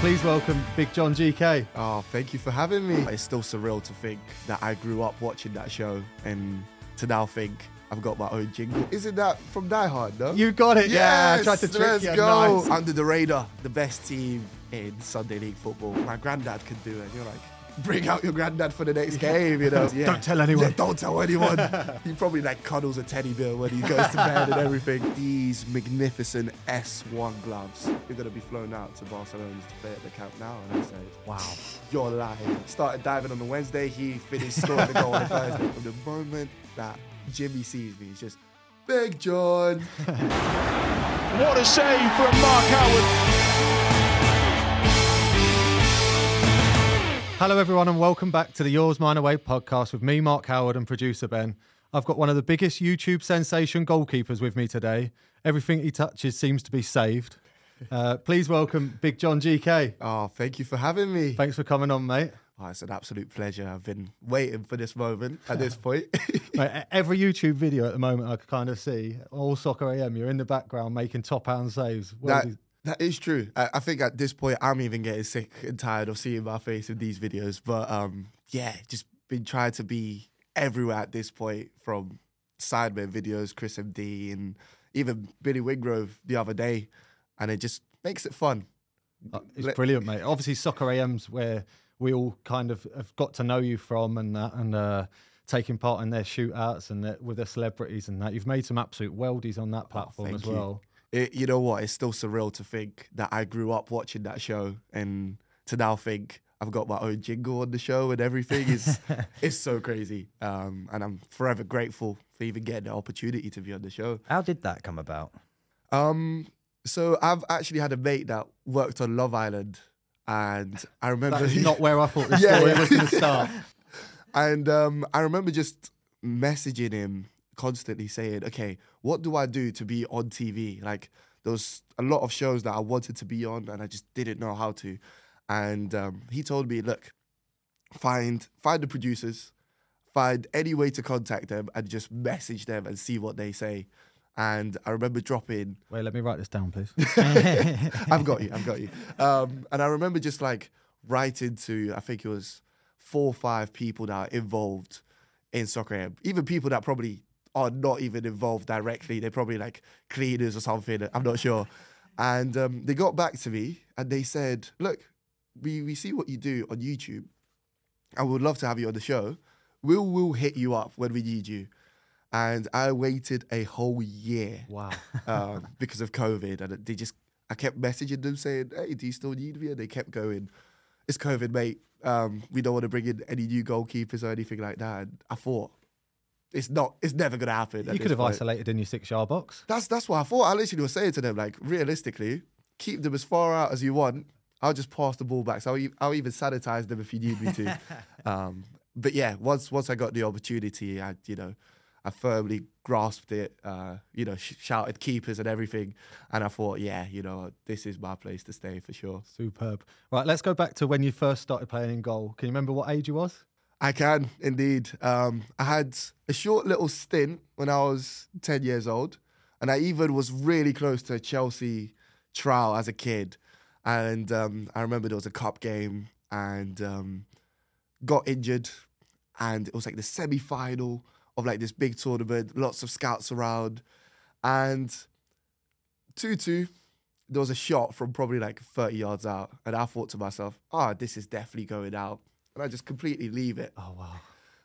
Please welcome Big John GK. Oh, thank you for having me. It's still surreal to think that I grew up watching that show and to now think I've got my own jingle. Isn't that from Die Hard, no? You got it, yeah. I tried to trick let's you. go. Nice. Under the radar, the best team in Sunday League football. My granddad could do it. You're like, bring out your granddad for the next game, you know? Yeah. Don't tell anyone. Yeah, don't tell anyone. he probably like cuddles a teddy bear when he goes to bed and everything. These magnificent S1 gloves. You're gonna be flown out to Barcelona to play at the Camp Nou. and I said, Wow. you're lying. Started diving on the Wednesday, he finished scoring the goal on the Thursday. From the moment that Jimmy sees me, he's just, Big John. What a save from Mark Howard. Hello, everyone, and welcome back to the Yours, Mine Away podcast with me, Mark Howard, and producer Ben. I've got one of the biggest YouTube sensation goalkeepers with me today. Everything he touches seems to be saved. Uh, please welcome Big John GK. Oh, thank you for having me. Thanks for coming on, mate. Oh, it's an absolute pleasure. I've been waiting for this moment at this point. Mate, Every YouTube video at the moment, I can kind of see all soccer AM. You're in the background making top hand saves. That, that is true. I, I think at this point, I'm even getting sick and tired of seeing my face in these videos. But um, yeah, just been trying to be everywhere at this point from Sidemen videos, Chris MD, and even Billy Wingrove the other day. And it just makes it fun. Uh, It's Let- brilliant, mate. Obviously, Soccer AM's where we all kind of have got to know you from and that, and uh, taking part in their shootouts and their, with their celebrities and that. You've made some absolute weldies on that platform Oh, as well. It, you know what? It's still surreal to think that I grew up watching that show and to now think I've got my own jingle on the show and everything is it's so crazy. Um, and I'm forever grateful for even getting the opportunity to be on the show. How did that come about? Um, so I've actually had a mate that worked on Love Island, and I remember That is not where I thought the Yeah, story yeah. was going to start. And um, I remember just messaging him constantly saying, okay, what do I do to be on TV? Like, there was a lot of shows that I wanted to be on and I just didn't know how to. And um, he told me, look, find find the producers, find any way to contact them and just message them and see what they say. And I remember dropping Wait, let me write this down, please. I've got you. I've got you. Um, and I remember just like writing to, I think it was four or five people that are involved in soccer, even people that probably are not even involved directly. They're probably like cleaners or something. I'm not sure. And um, they got back to me and they said, look, we, we see what you do on YouTube and we would love to have you on the show. We'll, we'll hit you up when we need you. And I waited a whole year Wow. um, because of COVID, and they just I kept messaging them saying, "Hey, do you still need me?" And they kept going, "It's COVID, mate. Um, we don't want to bring in any new goalkeepers or anything like that." And I thought, it's not, it's never gonna happen. You could have point. isolated in your six yard box. That's that's what I thought. I literally was saying to them, like, realistically, keep them as far out as you want. I'll just pass the ball back. So I'll, I'll even sanitize them if you need me to. um, but yeah, once once I got the opportunity, I you know, I firmly grasped it. Uh, you know, sh- shouted keepers and everything, and I thought, yeah, you know, this is my place to stay for sure. Superb. Right, let's go back to when you first started playing in goal. Can you remember what age you was? I can indeed. Um, I had a short little stint when I was 10 years old, and I even was really close to a Chelsea trial as a kid. And um, I remember there was a cup game and um, got injured, and it was like the semi final of like this big tournament, lots of scouts around, and two two. There was a shot from probably like 30 yards out, and I thought to myself, "Ah, this is definitely going out," and I just completely leave it, Oh wow.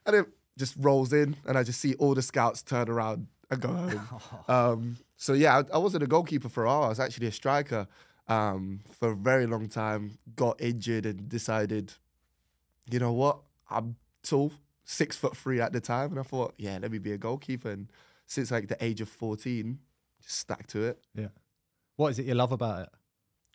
and it just rolls in, and I just see all the scouts turn around and go home. um, so yeah, I, I wasn't a goalkeeper for a while. I was actually a striker um, for a very long time. Got injured and decided, you know what, I'm tall, six foot three at the time, and I thought, yeah, let me be a goalkeeper. And since like the age of 14, just stuck to it. Yeah. What is it you love about it?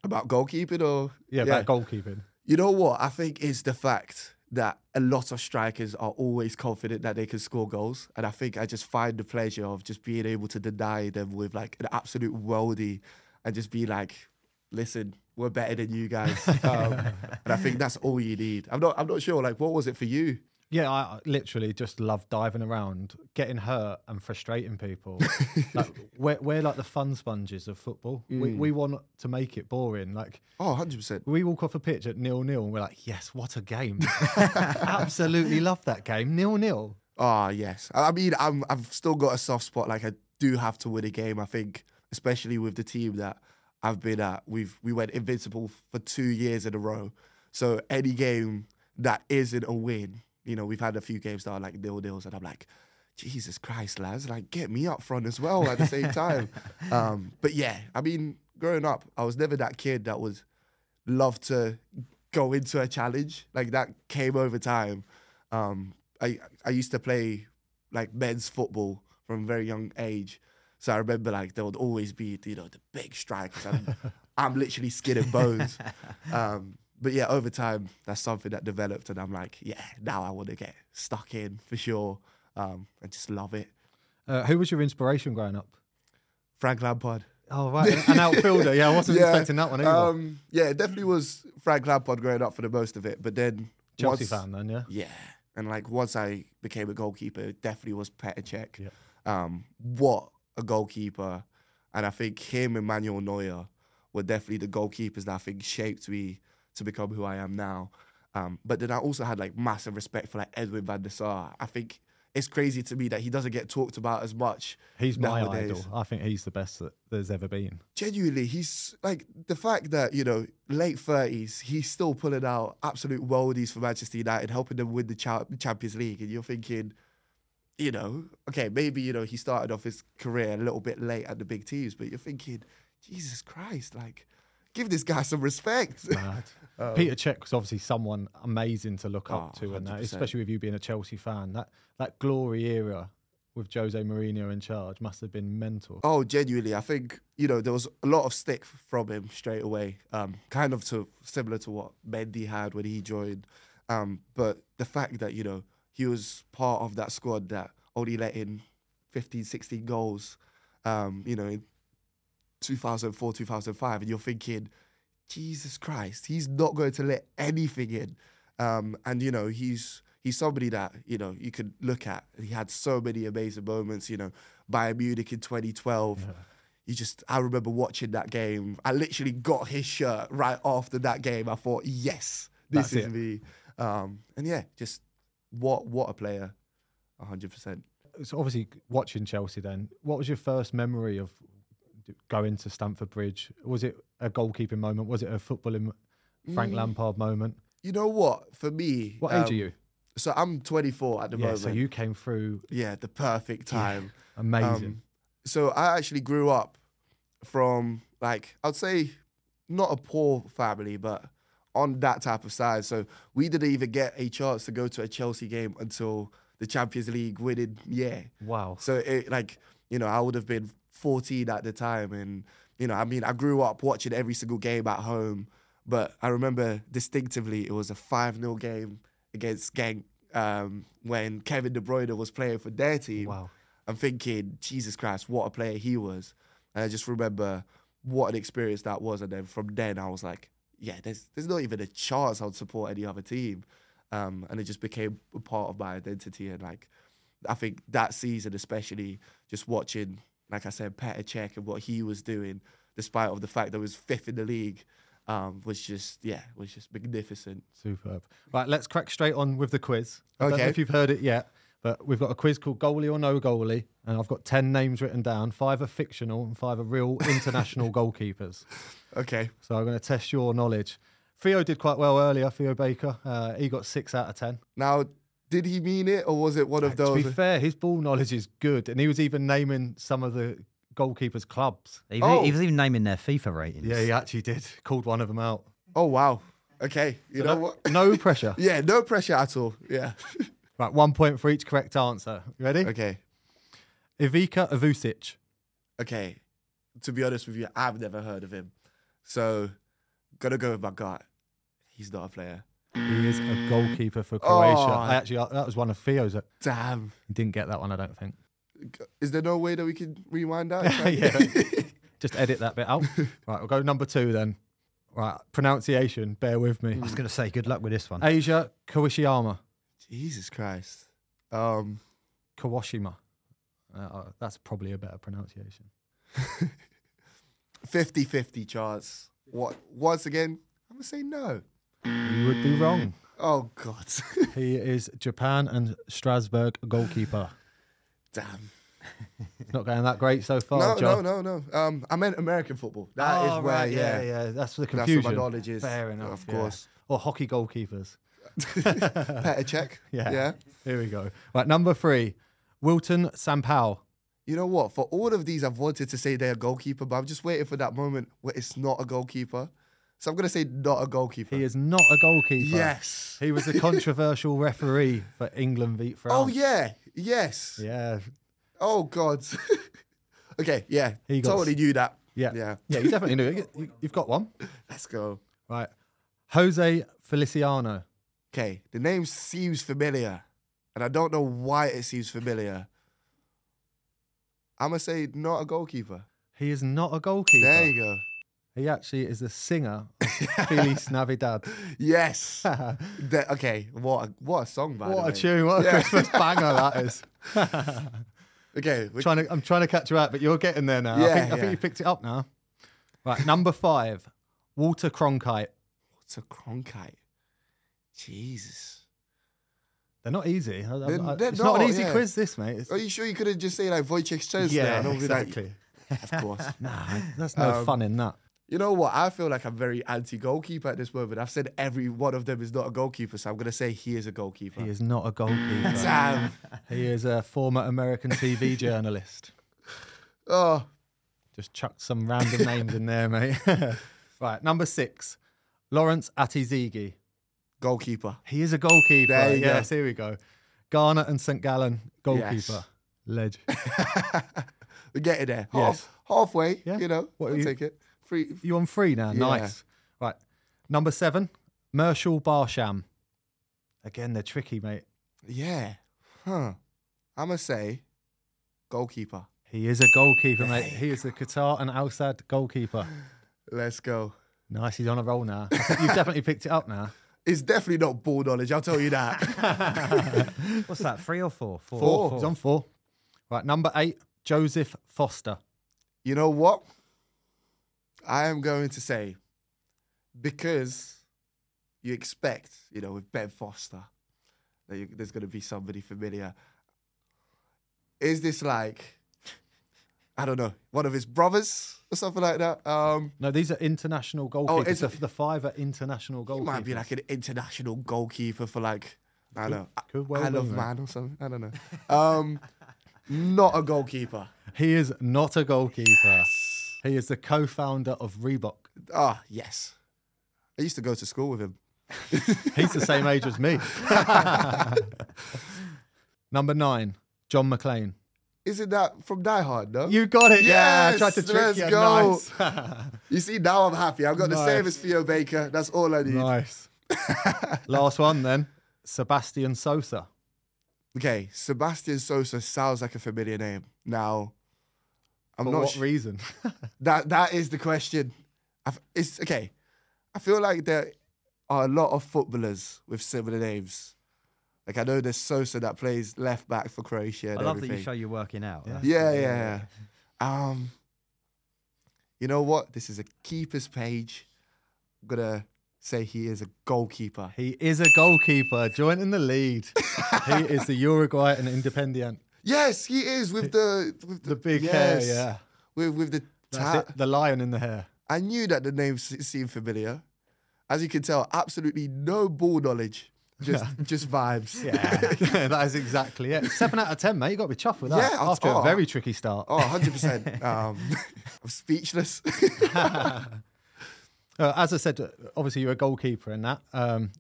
About goalkeeping or Yeah, about goalkeeping. You know what? I think it's the fact that a lot of strikers are always confident that they can score goals. And I think I just find the pleasure of just being able to deny them with like an absolute worldie and just be like, listen, we're better than you guys. Um, and I think that's all you need. I'm not I'm not sure, like what was it for you? Yeah, I literally just love diving around, getting hurt and frustrating people. like, we're, we're like the fun sponges of football. We, we want to make it boring. Like Oh, 100%. we walk off a pitch at nil nil and we're like, yes, what a game! Absolutely love that game. Nil nil. Ah, yes. I I mean, I'm I've still got a soft spot. Like I do have to win a game. I think, especially with the team that I've been at, we've we went invincible for two years in a row. So any game that isn't a win, you know, we've had a few games that are like nil nils, and I'm like, Jesus Christ, lads, like get me up front as well at the same time. um, but yeah, I mean, growing up, I was never that kid that was love to go into a challenge. Like that came over time. Um, I I used to play like men's football from a very young age. So I remember like there would always be, you know, the big strikers. And I'm literally skin and bones. Um, but yeah, over time, that's something that developed, and I'm like, yeah, now I want to get stuck in for sure. Um, I just love it. Uh, who was your inspiration growing up? Frank Lampard. Oh right, an outfielder. Yeah, I wasn't expecting that one either. Um, yeah, it definitely was Frank Lampard growing up for the most of it. But then Chelsea once- fan then, yeah. Yeah. And like once I became a goalkeeper, it definitely was Petr Cech. Yeah. Um, what a goalkeeper. And I think him and Manuel Neuer were definitely the goalkeepers that I think shaped me to become who I am now. Um, but then I also had like massive respect for like Edwin van der Sar. I think it's crazy to me that he doesn't get talked about as much. He's my idol. I think he's the best that there's ever been. genuinely, he's like the fact that you know late thirties, he's still pulling out absolute worldies for Manchester United, helping them win the cha- Champions League, and you're thinking, you know, okay, maybe you know he started off his career a little bit late at the big teams, but you're thinking, Jesus Christ, like, give this guy some respect. Mad. Petr Cech was obviously someone amazing to look up Oh, to, and that, especially with you being a Chelsea fan. That that glory era with Jose Mourinho in charge must have been mental. Oh, genuinely, I think you know there was a lot of stick from him straight away, um, kind of to similar to what Mendy had when he joined. Um, but the fact that you know he was part of that squad that only let in 15, 16 goals, um, you know, in 2004, 2005, and you're thinking, Jesus Christ, he's not going to let anything in. Um, and you know, he's he's somebody that you know you could look at. He had so many amazing moments. You know, Bayern Munich in 2012. You just, I remember watching that game. I literally got his shirt right after that game. I thought, yes, this That's is it. me. Um, and yeah, just what what a player, hundred percent. So obviously watching Chelsea. Then, what was your first memory of going to Stamford Bridge? Was it a goalkeeping moment? Was it a footballing Frank Mm. Lampard moment? You know what? For me, What age um, are you? So I'm 24 at the Yeah, moment. so you came through yeah, the perfect time. amazing. Um, so I actually grew up from like I'd say not a poor family, but on that type of side. So we didn't even get a chance to go to a Chelsea game until the Champions League winning year. wow. So it like you know I would have been 14 at the time, and you know I mean I grew up watching every single game at home. But I remember distinctively it was a 5 0 game against Genk um, when Kevin De Bruyne was playing for their team. Wow. I'm thinking, Jesus Christ, what a player he was. And I just remember what an experience that was. And then from then I was like, yeah, there's there's not even a chance I'd support any other team. Um, and it just became a part of my identity. And like, I think that season, especially just watching, like I said, Petr Cech and what he was doing, despite of the fact that he was fifth in the league, um, was just yeah, was just magnificent. Superb. Right, let's crack straight on with the quiz. I don't know Okay. if you've heard it yet, But we've got a quiz called Goalie or No Goalie, and I've got 10 names written down. Five are fictional and five are real international goalkeepers. Okay. So I'm going to test your knowledge. Theo did quite well earlier, Theo Baker. Uh, he got six out of 10. Now, did he mean it or was it one of to those? To be fair, his ball knowledge is good. And he was even naming some of the goalkeepers' clubs. He, was- Oh. he was even naming their FIFA ratings. Yeah, he actually did. Called one of them out. Oh wow. Okay. You know what? No pressure. Yeah, no pressure at all. Yeah. Right, one point for each correct answer. You ready? okay. Ivica Ivusic. Okay. To be honest with you, I've never heard of him. So, gotta go with my gut. He's not a player. He is a goalkeeper for Croatia. Oh. I actually, uh, that was one of Theo's. That Damn. he didn't get that one, I don't think. Is there no way that we can rewind that? yeah. Just edit that bit out. right, we'll go number two then. Right, pronunciation. Bear with me. I was going to say, good luck with this one. Eiji Kawashiyama. Jesus Christ. Um, Kawashima. Uh, uh, that's probably a better pronunciation. 50-50 chance. What? Once again, I'm gonna say no. You would be wrong. Oh God. He is Japan and Strasbourg goalkeeper. Damn. It's not going that great so far, No, Joe. no, no, no. Um, I meant American football. That is Oh, where, right, yeah, yeah, That's the confusion. That's what confusion. my knowledge is. Fair enough. Of yeah. course. Or hockey goalkeepers. Petr Cech. Yeah. Yeah. Here we go. Right, number three, Wilton Sampaio. You know what? For all of these, I've wanted to say they're a goalkeeper, but I'm just waiting for that moment where it's not a goalkeeper. So I'm gonna say not a goalkeeper. He is not a goalkeeper. Yes. He was a controversial referee for England beat France. Oh yeah. Yes. Yeah. Oh God. okay. Yeah. He got totally knew that. Yeah. Yeah. Yeah, you definitely knew it. You- You've got one. Let's go. Right. Jose Feliciano. Okay. The name seems familiar, and I don't know why it seems familiar. I'm gonna say not a goalkeeper. He is not a goalkeeper. There you go. He actually is the singer of Feliz Navidad. Yes. The- okay. What a, what a song, by the what way. a tune. What a Yeah. Christmas banger that is. Okay. we- trying to, I'm trying to catch you out, but you're getting there now. I, Yeah, think, I yeah. think you picked it up now. Right, number five, Walter Cronkite. What's a Cronkite? Jesus. They're not easy. I- I- They're- I- they're it's not, an not, easy yeah. quiz, this, mate. It's- Are you sure you could have just said like Wojciech Szczesny? yeah, and I'll be like, exactly. of course. Nah, there's no Um, fun in that. You know what? I feel like I'm very anti-goalkeeper at this moment. I've said every one of them is not a goalkeeper, so I'm gonna say he is a goalkeeper. He is not a goalkeeper. Damn. he is a former American TV journalist. Oh, Just chucked some random names in there, mate. right, number six, Lawrence Atizigi. goalkeeper. He is a goalkeeper. There you go. yes, here we go. Ghana and St. Gallen, goalkeeper. Yes. Ledge. We're getting there. Yes. Halfway. Yeah. You know, What are I'll you- take it. Free. You on three now? Yeah. Nice. Right. Number seven, Meshaal Barsham. Again, they're tricky, mate. Yeah. Huh. I'm gonna say goalkeeper. He is a goalkeeper, mate. He is the Qatar and Al Sadd goalkeeper. Let's go. Nice, he's on a roll now. You've definitely picked it up now. It's definitely not ball knowledge. I'll tell you that. What's that, three or four? Four. Four. He's on four. Right, number eight, Joseph Foster. you know what? I am going to say because you expect, you know, with Ben Foster, that you, there's going to be somebody familiar. Is this like, I don't know, one of his brothers or something like that? Um, No, these are international goalkeepers. is the, it- the five are international goalkeepers. might be like an international goalkeeper for like, I don't know, could well be, of. Man or something. I don't know. Um, not a goalkeeper. He is not a goalkeeper. He is the co-founder of Reebok. Ah, yes. I used to go to school with him. He's the same age as me. Number nine, John McClane. Isn't that from Die Hard, no? You got it. yeah, I tried to trick let's you. go. Nice. You see, now I'm happy. I've got the same as Theo Baker. That's all I need. nice. Last one then, Sebastian Sosa. Okay, Sebastian Sosa sounds like a familiar name. Now, I'm For not what su- reason? That that is the question. I've, it's okay. I feel like there are a lot of footballers with similar names. Like I know there's Sosa that plays left back for Croatia. And I love everything. that you show you're working out. That's- Yeah, yeah, yeah. Um, you know what? This is a keepers page. I'm gonna say he is a goalkeeper. He is a goalkeeper, joining the lead. he is the Uruguay and Independiente. Yes, he is with the with The big hair, yes, yeah. With with the tat. the lion in the hair. I knew that the name seemed familiar. As you can tell, absolutely no ball knowledge, just just vibes. Yeah, that is exactly it. Seven out of ten, mate. You got to be chuffed with that. Yeah, after a oh. very tricky start. Oh, 100%. um, I'm speechless. Uh, as I said, obviously you're a goalkeeper in that. Um,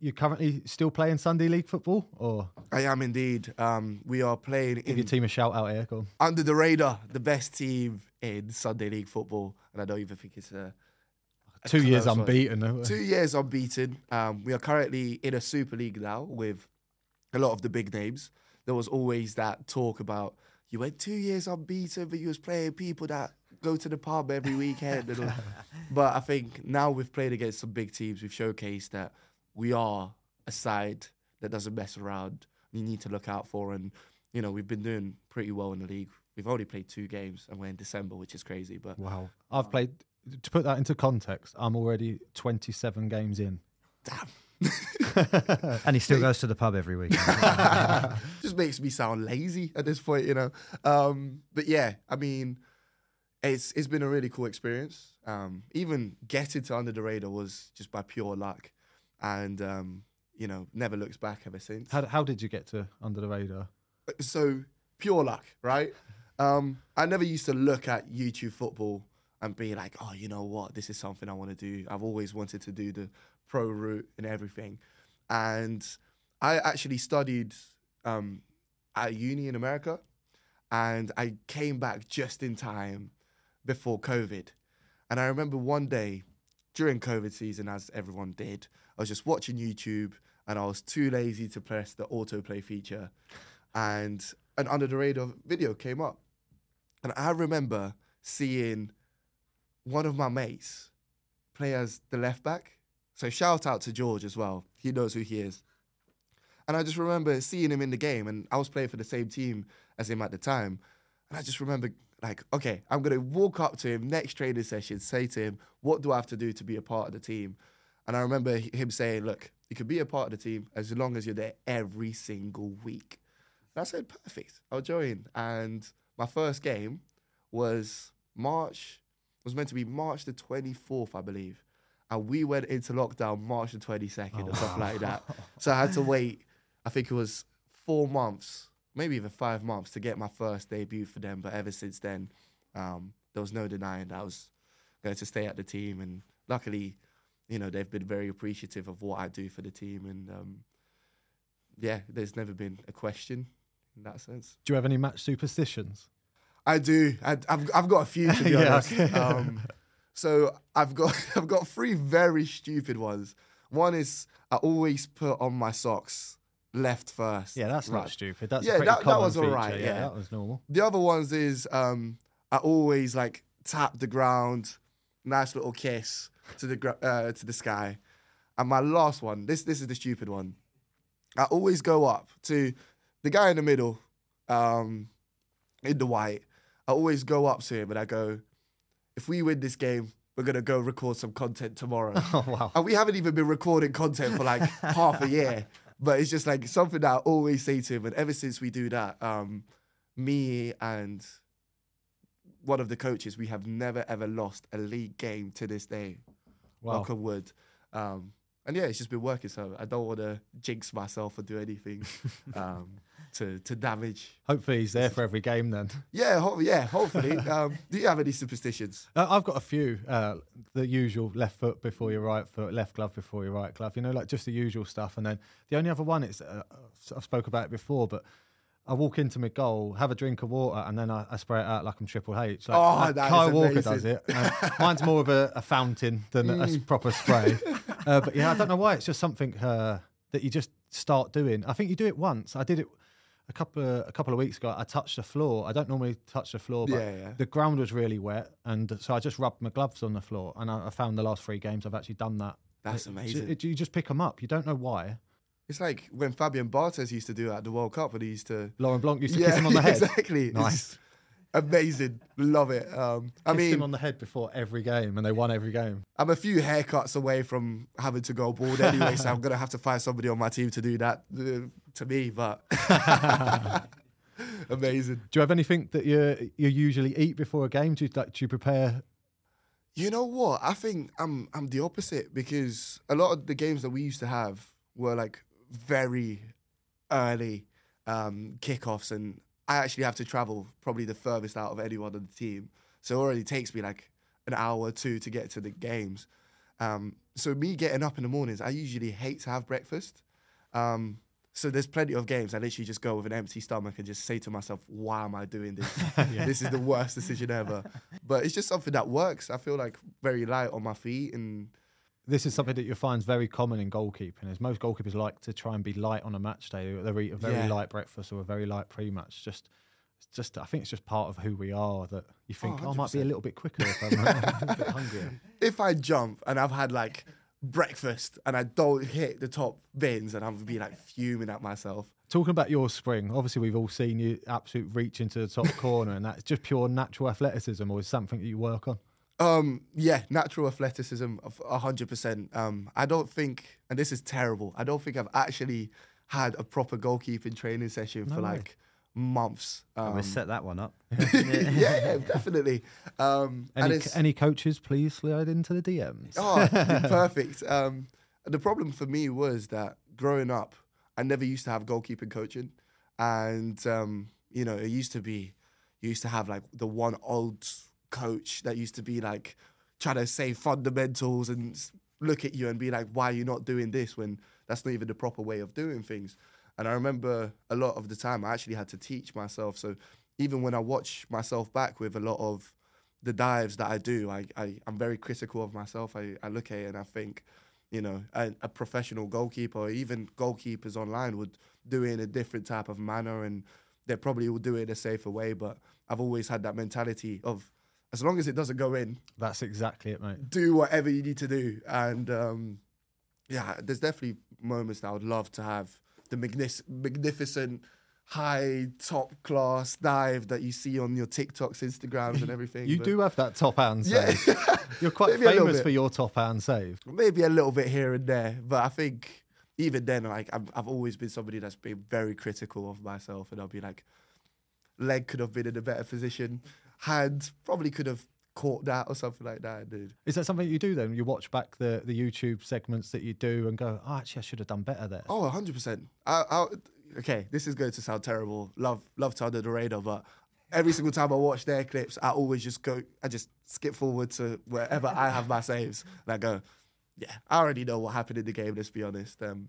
you're currently still playing Sunday League football, or I am indeed. Um, we are playing give your team a shout out here? Under the radar, the best team in Sunday League football, and I don't even think it's a, a Two years one. unbeaten. Two years unbeaten. Um, we are currently in a Super League now with a lot of the big names. There was always that talk about you went two years unbeaten, but you was playing people that go to the pub every weekend. and all. but I think now we've played against some big teams. We've showcased that we are a side that doesn't mess around. You need to look out for, and you know we've been doing pretty well in the league. We've only played two games, and we're in December, which is crazy. But Wow. I've played. To put that into context, I'm already 27 games in. damn. And he still goes to the pub every week. just makes me sound lazy at this point, you know. Um, but yeah, I mean, it's it's been a really cool experience. Um, even getting to under the radar was just by pure luck, and um, you know, never looks back ever since. How, how did you get to under the radar? so pure luck, right? Um, I never used to look at YouTube football and be like, oh, you know what, this is something I want to do. I've always wanted to do the pro route and everything. And I actually studied um, at uni in America, and I came back just in time before COVID. And I remember one day during COVID season, as everyone did, I was just watching YouTube and I was too lazy to press the autoplay feature. And an under the radar video came up. And I remember seeing one of my mates play as the left back. So shout out to George as well. He knows who he is. And I just remember seeing him in the game, and I was playing for the same team as him at the time. And I just remember, like, okay, I'm gonna walk up to him next training session, say to him, what do I have to do to be a part of the team? And I remember him saying, look, you can be a part of the team as long as you're there every single week. And I said, perfect, I'll join. And my first game was March, was meant to be March the 24th, I believe. And we went into lockdown March the 22nd or something like that. So I had to wait, I think it was four months, maybe even five months to get my first debut for them. But ever since then, um, there was no denying that I was going to stay at the team. And luckily, you know, they've been very appreciative of what I do for the team. And um, yeah, there's never been a question in that sense. Do you have any match superstitions? I do. I, I've I've got a few to be Yeah, honest. okay. Um, so I've got I've got three very stupid ones. One is I always put on my socks left first. Yeah, that's right. not stupid. That's Yeah, that- that was feature. alright, Yeah, yeah. that was normal. The other ones is um, I always like tap the ground, nice little kiss to the gr- uh, to the sky. And my last one, this this is the stupid one. I always go up to the guy in the middle, um, in the white. I always go up to him and I go, if we win this game, we're gonna go record some content tomorrow. Oh wow. And we haven't even been recording content for like half a year. But it's just like something that I always say to him. And ever since we do that, um, me and one of the coaches, we have never ever lost a league game to this day. Wow. On wood. Um, and yeah, it's just been working. So I don't want to jinx myself or do anything um, to to damage. Hopefully he's there for every game then. Yeah, ho- yeah. Hopefully. um, do you have any superstitions? Uh, I've got a few. Uh, the usual left foot before your right foot, left glove before your right glove. You know, like just the usual stuff. And then the only other one is uh, I've spoke about it before, but I walk into my goal, have a drink of water, and then I, I spray it out like I'm Triple H. Like, Oh, like Kyle Walker does it. Um, mine's more of a, a fountain than a proper spray. Uh, but yeah, I don't know why. It's just something uh, that you just start doing. I think you do it once. I did it a couple of, a couple of weeks ago. I touched the floor. I don't normally touch the floor, but Yeah, yeah. the ground was really wet, and so I just rubbed my gloves on the floor. And I, I found the last three games I've actually done that. That's uh, It- amazing. it- you just pick them up. You don't know why. It's like when Fabien Barthez used to do it at the World Cup, when he used to Laurent Blanc used to kiss him on the head. Exactly. Nice. just- amazing, love it. Um, I Kissed him mean, on the head before every game, and they won every game. I'm a few haircuts away from having to go bald anyway, so I'm gonna have to find somebody on my team to do that uh, to me. But amazing. Do you have anything that you you usually eat before a game? Do you, do you prepare? You know what? I think I'm I'm the opposite because a lot of the games that we used to have were like very early um, kickoffs, and I actually have to travel probably the furthest out of anyone on the team. So it already takes me like an hour or two to get to the games. Um, so me getting up in the mornings, I usually hate to have breakfast. Um, so there's plenty of games I literally just go with an empty stomach and just say to myself, "Why am I doing this? This is the worst decision ever." But it's just something that works. I feel like very light on my feet, and This is something that you find is very common in goalkeeping. Is most goalkeepers like to try and be light on a match day. They'll eat a very Yeah. light breakfast or a very light pre-match. Just, just I think it's just part of who we are that you think Oh, oh, I might be a little bit quicker if I'm a bit hungrier. if I jump and I've had like breakfast and I don't hit the top bins, and I'm be like fuming at myself. Talking about your spring, obviously we've all seen you absolute reach into the top corner, and that's just pure natural athleticism, or is something that you work on? Um, yeah, natural athleticism, of a hundred percent. Um, I don't think, and this is terrible. I don't think I've actually had a proper goalkeeping training session for way. like months. Um, we set that one up. yeah, yeah, definitely. Um, and Any, it's, any coaches, please slide into the DMs. Oh, perfect. Um, the problem for me was that growing up, I never used to have goalkeeping coaching, and um, you know, it used to be, you used to have like the one old coach that used to be like trying to say fundamentals and look at you and be like, "Why are you not doing this?" When that's not even the proper way of doing things. And I remember a lot of the time I actually had to teach myself. So even when I watch myself back with a lot of the dives that I do, I, I I'm very critical of myself. I, I look at it and I think, you know, a, a professional goalkeeper or even goalkeepers online would do it in a different type of manner and they probably will do it in a safer way. But I've always had that mentality of as long as it doesn't go in, That's exactly it, mate. do whatever you need to do. And um, yeah, there's definitely moments that I would love to have the magnis- magnificent, high, top class dive that you see on your TikToks, Instagrams, and everything. You do have that top hand Yeah. save. You're quite Maybe famous for your top hand save. maybe a little bit here and there, but I think even then, like I've, I've always been somebody that's been very critical of myself, and I'll be like, leg could have been in a better position, hand probably could have caught that or something like that, dude. Is that something you do then? You watch back the, the YouTube segments that you do and go, oh, actually, I should have done better there. Oh, 100%. I, I, okay, this is going to sound terrible. Love, love to under the radar, but every single time I watch their clips, I always just go, I just skip forward to wherever I have my saves, and I go, yeah, I already know what happened in the game. Let's be honest. Um,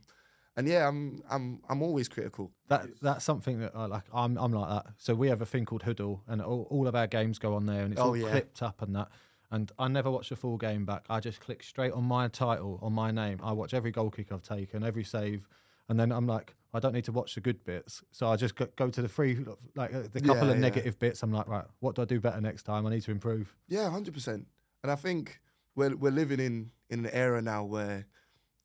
and yeah, I'm, I'm, I'm always critical. That that's something that I like. I'm I'm like that. So we have a thing called Hudl, and all, all of our games go on there, and it's Oh, all yeah. clipped up and that. And I never watch the full game back. I just click straight on my title, on my name. I watch every goal kick I've taken, every save, and then I'm like, I don't need to watch the good bits. So I just go, go to the free, like the couple Yeah, of yeah. negative bits. I'm like, right, what do I do better next time? I need to improve. Yeah, hundred percent. And I think we're we're living in in an era now where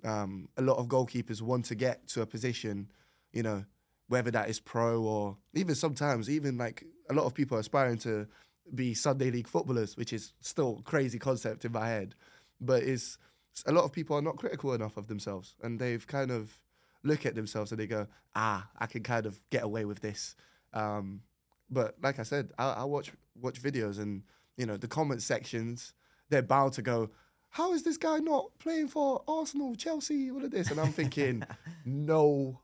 um, a lot of goalkeepers want to get to a position, you know, whether that is pro or even sometimes even like a lot of people aspiring to be Sunday league footballers, which is still a crazy concept in my head. But it's a lot of people are not critical enough of themselves, and they've kind of look at themselves and they go, ah, I can kind of get away with this. Um, but like I said, I, I watch watch videos and you know the comment sections. They're bound to go, how is this guy not playing for Arsenal, Chelsea, all of this? And I'm thinking, no,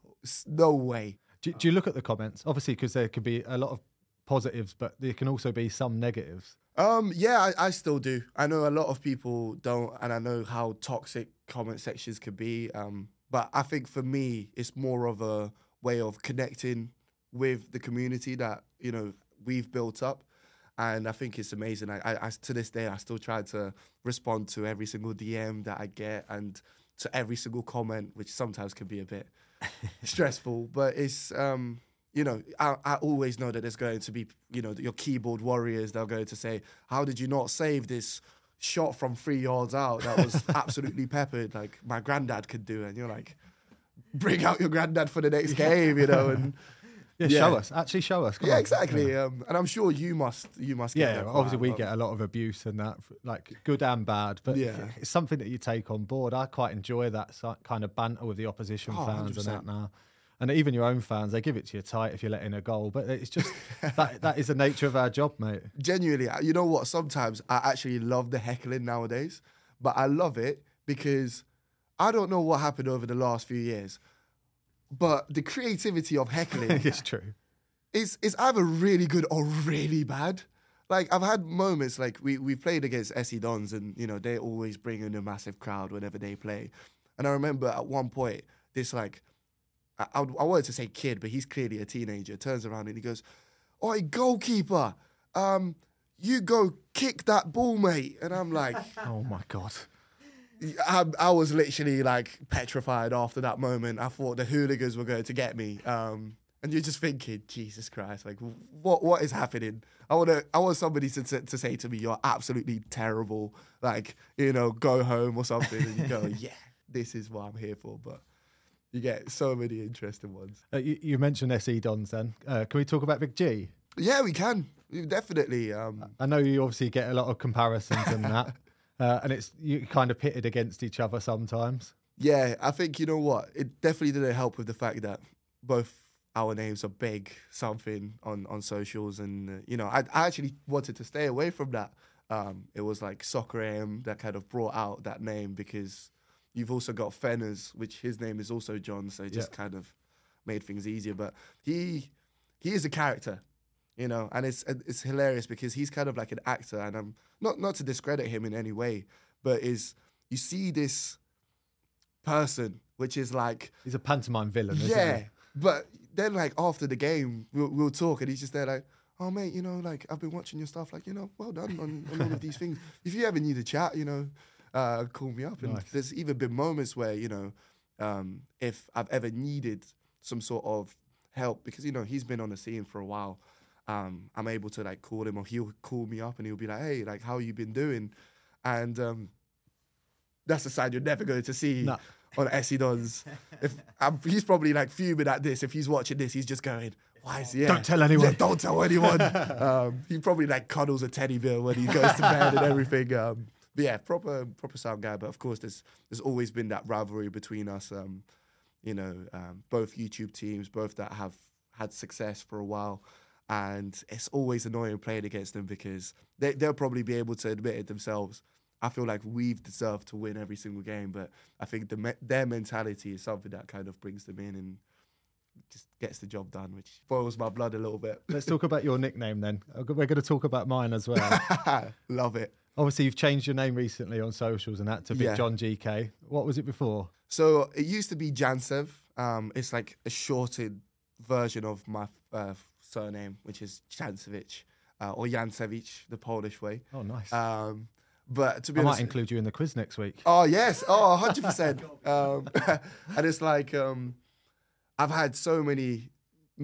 no way. Do, do you look at the comments? Obviously, because there could be a lot of positives, but there can also be some negatives. Um, yeah, I, I still do. I know a lot of people don't, and I know how toxic comment sections could be. Um, but I think for me, it's more of a way of connecting with the community that you know we've built up, and I think it's amazing. I, I, I to this day, I still try to respond to every single DM that I get and to every single comment, which sometimes can be a bit stressful. But it's um, you know, I, I always know that there's going to be, you know, your keyboard warriors. They're going to say, "How did you not save this shot from three yards out? That was absolutely peppered. Like my granddad could do." it." And you're like, "Bring out your granddad for the next game," you know. And Yeah, Yeah. show us. Actually, show us. Come yeah, on. exactly. Um, and I'm sure you must you must get Yeah, obviously we get a lot of abuse and that, like good and bad. But Yeah. it's something that you take on board. I quite enjoy that kind of banter with the opposition Oh, fans and 100%. that now. And even your own fans, they give it to you tight if you let in a goal. But it's just that that is the nature of our job, mate. genuinely, uh, you know what? Sometimes I actually love the heckling nowadays, but I love it because I don't know what happened over the last few years, but the creativity of heckling it's true. is is either really good or really bad. Like I've had moments like we we played against SE Dons and you know they always bring in a massive crowd whenever they play, and I remember at one point this like I, I, I wanted to say kid but he's clearly a teenager turns around and he goes, "Oi goalkeeper, um, you go kick that ball, mate," and I'm like. Oh my god. I, I was literally like petrified after that moment. I thought the hooligans were going to get me. Um, and you're just thinking, Jesus Christ, like what what is happening? I want to I want somebody to, to to say to me, you're absolutely terrible. Like you know, go home or something. And you go, yeah, this is what I'm here for. But you get so many interesting ones. Uh, you, you mentioned SE Dons then. Uh, can we talk about Big G? Yeah, we can. Definitely. Um, I know you obviously get a lot of comparisons and that. Uh, and it's you kind of pitted against each other sometimes. Yeah, I think you know what. It definitely didn't help with the fact that both our names are big something on on socials, and uh, you know, I, I actually wanted to stay away from that. Um, it was like Soccer AM that kind of brought out that name because you've also got Fenners, which his name is also John, so it just Yeah. kind of made things easier. But he he is a character, you know, and it's it's hilarious because he's kind of like an actor, and I'm not not to discredit him in any way, but is you see this person which is like He's a pantomime villain, isn't yeah, he? but then like after the game we'll, we'll talk, and he's just there like. Oh mate, you know, like I've been watching your stuff. Like you know, well done on, on all of these things. If you ever need a chat, you know, uh, call me up. And Nice. there's even been moments where you know, um, if I've ever needed some sort of help because you know he's been on the scene for a while, um, I'm able to like call him or he'll call me up and he'll be like, "Hey, like how you been doing?" And um, that's a side you're never going to see No. on SE Dons. If I'm, he's probably like fuming at this. If he's watching this, he's just going, "Why is he? Yeah, Don't tell anyone." Yeah, don't tell anyone." um, he probably like cuddles a teddy bear when he goes to bed and everything. Um, but yeah, proper proper sound guy. But of course, there's there's always been that rivalry between us. Um, you know, um, both YouTube teams, both that have had success for a while. And it's always annoying playing against them because they, they'll probably be able to admit it themselves. I feel like we've deserved to win every single game, but I think the me- their mentality is something that kind of brings them in and just gets the job done, which boils my blood a little bit. Let's talk about your nickname then. Uh, We're going to talk about mine as well. Love it. Obviously, you've changed your name recently on socials and that to Big Yeah. John GK. What was it before? So it used to be Jansev. Um, it's like a shortened version of my uh, surname, which is Jansevic uh, or Jansevich, the Polish way. Oh, nice. Um, but to be I might include you in the quiz next week. Oh yes, oh 100 percent. Um, and it's like um, I've had so many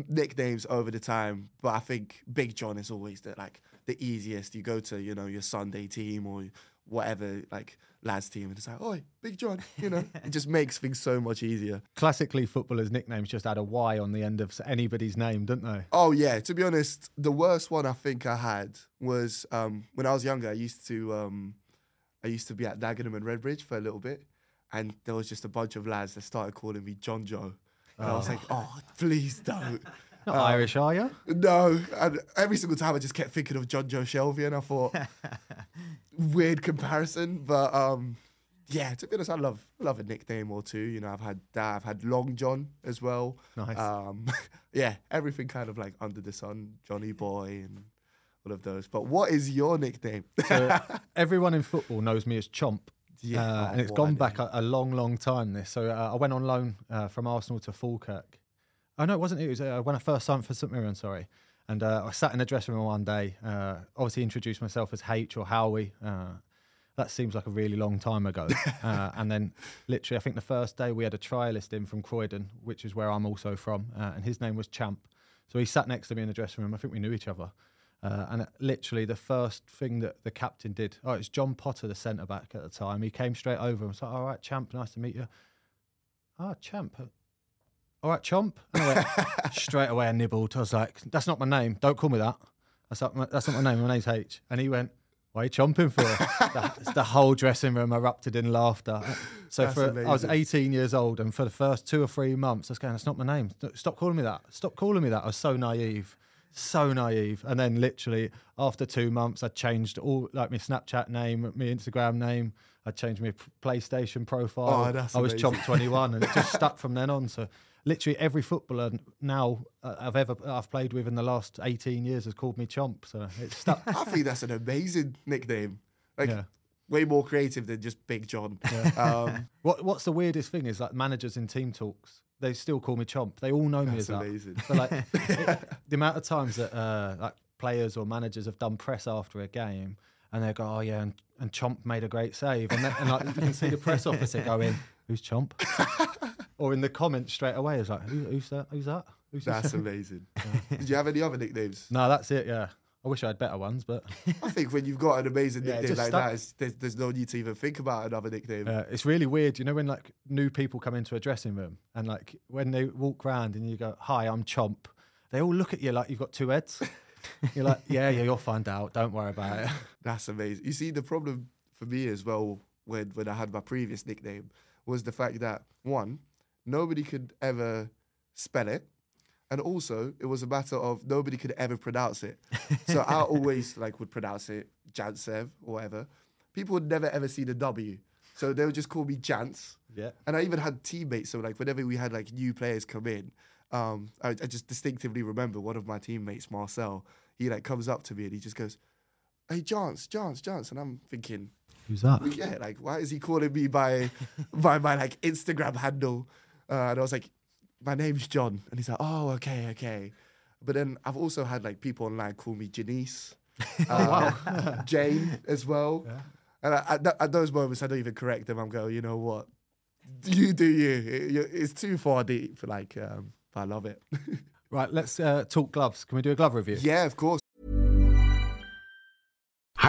nicknames over the time, but I think Big John is always the like the easiest. You go to you know your Sunday team or whatever like lads team, and it's like, oh, Big John. You know, it just makes things so much easier. Classically, footballers' nicknames just add a Y on the end of anybody's name, don't they? Oh yeah, to be honest, the worst one I think I had was um, when I was younger. I used to um, I used to be at Dagenham and Redbridge for a little bit, and there was just a bunch of lads that started calling me John Joe, and I was like, oh, please don't. Not Irish, are you? No, and every single time I just kept thinking of John Joe Shelby, and I thought, weird comparison, but um, yeah. To be honest, I love love a nickname or two. You know, I've had that. I've had Long John as well. Nice. Um, yeah, everything kind of like under the sun, Johnny Boy, and all of those. But what is your nickname? So everyone in football knows me as Chomp. Yeah, Uh, oh, and it's gone back a, a long, long time. This, so uh, I went on loan uh, from Arsenal to Falkirk. Oh no, it wasn't. It was uh, when I first signed for St Mirren. Sorry, and uh, I sat in the dressing room one day. Uh, obviously, introduced myself as H or Howie. Uh, that seems like a really long time ago. uh, and then, literally, I think the first day we had a trialist in from Croydon, which is where I'm also from, uh, and his name was Champ. So he sat next to me in the dressing room. I think we knew each other. Uh, and literally, the first thing that the captain did, oh, it's John Potter, the centre back at the time. He came straight over and was like, "All right, Champ, nice to meet you." Ah, Champ. All right, chomp. And I went, straight away I nibbled. I was like, that's not my name. Don't call me that. That's not my, that's not my name. My name's H. And he went, why are you chomping for? the, the whole dressing room erupted in laughter. So That's for I was 18 years old, and for the first two or three months, I was going, "That's not my name. Stop calling me that. Stop calling me that." I was so naive, so naive. And then literally after two months, I changed all like my Snapchat name, my Instagram name. I changed my PlayStation profile. Oh, I was amazing. Chomp 21, and it just stuck from then on. So literally every footballer now uh, I've ever I've played with in the last 18 years has called me Chomp. So it's stuck. I think that's an amazing nickname. Like Yeah. way more creative than just Big John. Um, What What's the weirdest thing is like managers in team talks, they still call me Chomp. They all know me as that. amazing. So like it- the amount of times that uh, like players or managers have done press after a game and they go, oh yeah, and, and Chomp made a great save, and, then, and like you can see the press officer going, who's Chomp? or in the comments straight away, it's like, Who, who's that? Who's that? Who's this?" that's amazing. Did you have any other nicknames? No, that's it. Yeah, I wish I had better ones, but I think when you've got an amazing Yeah, nickname like stuck. that, it's, there's, there's no need to even think about another nickname. Uh, it's really weird, you know, when like new people come into a dressing room and like when they walk round and you go, "Hi, I'm Chomp," they all look at you like you've got two heads. You're like, "Yeah, yeah, you'll find out. Don't worry about it." That's amazing. You see, the problem for me as well when when I had my previous nickname was the fact that one, nobody could ever spell it, and also it was a matter of nobody could ever pronounce it. So I always like would pronounce it Jantsev or whatever. People would never ever see the W, so they would just call me Jants. Yeah. And I even had teammates. So like whenever we had like new players come in, um, I, I just distinctively remember one of my teammates, Marcel. He like comes up to me and he just goes, "Hey, Jance, Jance, Jance," and I'm thinking, Who's that? yeah, like why is he calling me by by my like Instagram handle? Uh, and I was like, my name's John, and he's like, oh, okay, okay. But then I've also had like people online call me Janice, uh, Jane as well. And I, at, th- at those moments, I don't even correct them. I'm going, you know what? You do you. It- you- it's too far deep. For like, um, but I love it. Right, let's uh, talk gloves. Can we do a glove review? yeah, of course.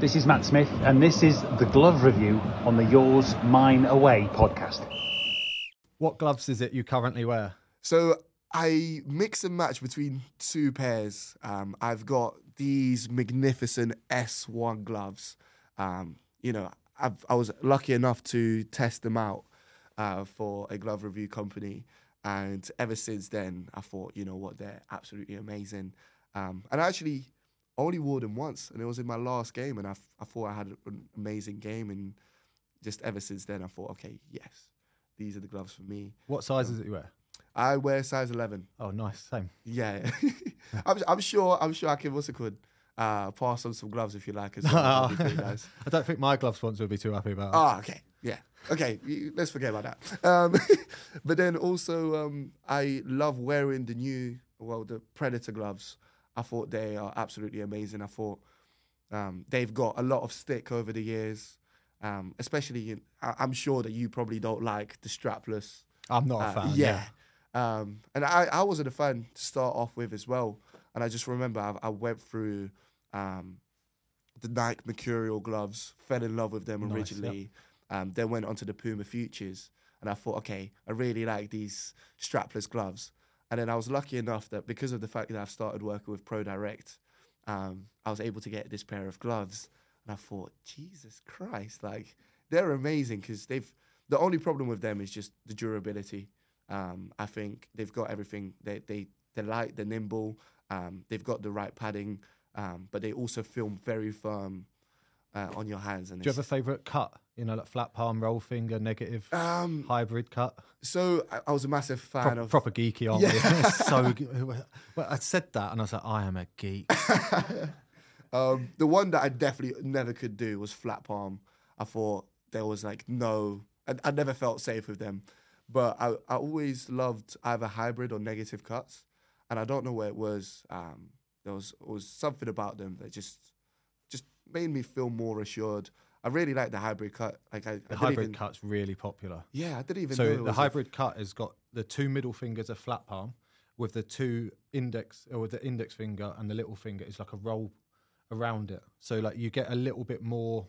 This is Matt Smith, and this is the glove review on the Yours, Mine, Away podcast. What gloves is it you currently wear? So I mix and match between two pairs. Um, I've got these magnificent S1 gloves. Um, you know, I've, I was lucky enough to test them out uh, for a glove review company. And ever since then, I thought, you know what, they're absolutely amazing. Um, and I actually only wore them once, and it was in my last game. And I, f- I thought I had an amazing game. And just ever since then, I thought, okay, yes, these are the gloves for me. What sizes that you wear? I wear size 11. Oh, nice. Same. Yeah, I'm, I'm sure. I'm sure I can also could uh, pass on some gloves if you like as well. That'd be pretty nice. I don't think my glove sponsor would be too happy about it. Oh, okay. Yeah. Okay. Let's forget about that. Um, but then also, um, I love wearing the new, well, the Predator gloves. I thought they are absolutely amazing. I thought um, they've got a lot of stick over the years. Um, especially, in, I, I'm sure that you probably don't like the strapless. I'm not a Uh, fan. yeah. Um, and I, I wasn't a fan to start off with as well. And I just remember I, I went through um, the Nike Mercurial gloves, fell in love with them Nice, originally, um, then went on to the Puma Futures. And I thought, okay, I really like these strapless gloves. And then I was lucky enough that because of the fact that I've started working with Pro Direct, um, I was able to get this pair of gloves. And I thought, Jesus Christ, like they're amazing because they've the only problem with them is just the durability. Um, I think they've got everything. They they they're light, they're nimble. Um, they've got the right padding, um, but they also feel very firm uh, on your hands. And Do you have a favourite cut? You know, like flat palm, roll finger, negative, um, hybrid cut. so I, I was a massive fan Pro- of proper geeky, aren't Yeah. we? So. Well, I said that, and I was like, I am a geek. Um, the one that I definitely never could do was flat palm. I thought there was like no, I, I never felt safe with them. But I, I always loved either hybrid or negative cuts, and I don't know where it was. Um, there was was something about them that just just made me feel more assured. I really like the hybrid cut. Like I, I The hybrid even, cut's really popular. Yeah, I didn't even. So the was a- hybrid cut has got the two middle fingers are flat palm, with the two index or the index finger and the little finger is like a roll around it. So like you get a little bit more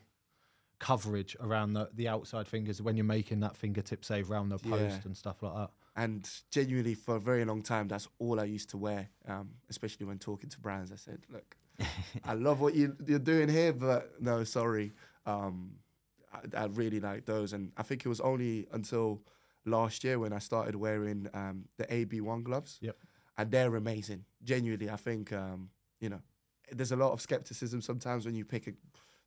coverage around the, the outside fingers when you're making that fingertip save around the post Yeah. and stuff like that. And genuinely, for a very long time, that's all I used to wear. Um, especially when talking to brands, I said, "Look, I love what you, you're doing here, but no, sorry. Um, I, I really like those." And I think it was only until last year when I started wearing um, the AB1 gloves. Yep. And they're amazing. Genuinely, I think um, you know, there's a lot of skepticism sometimes when you pick a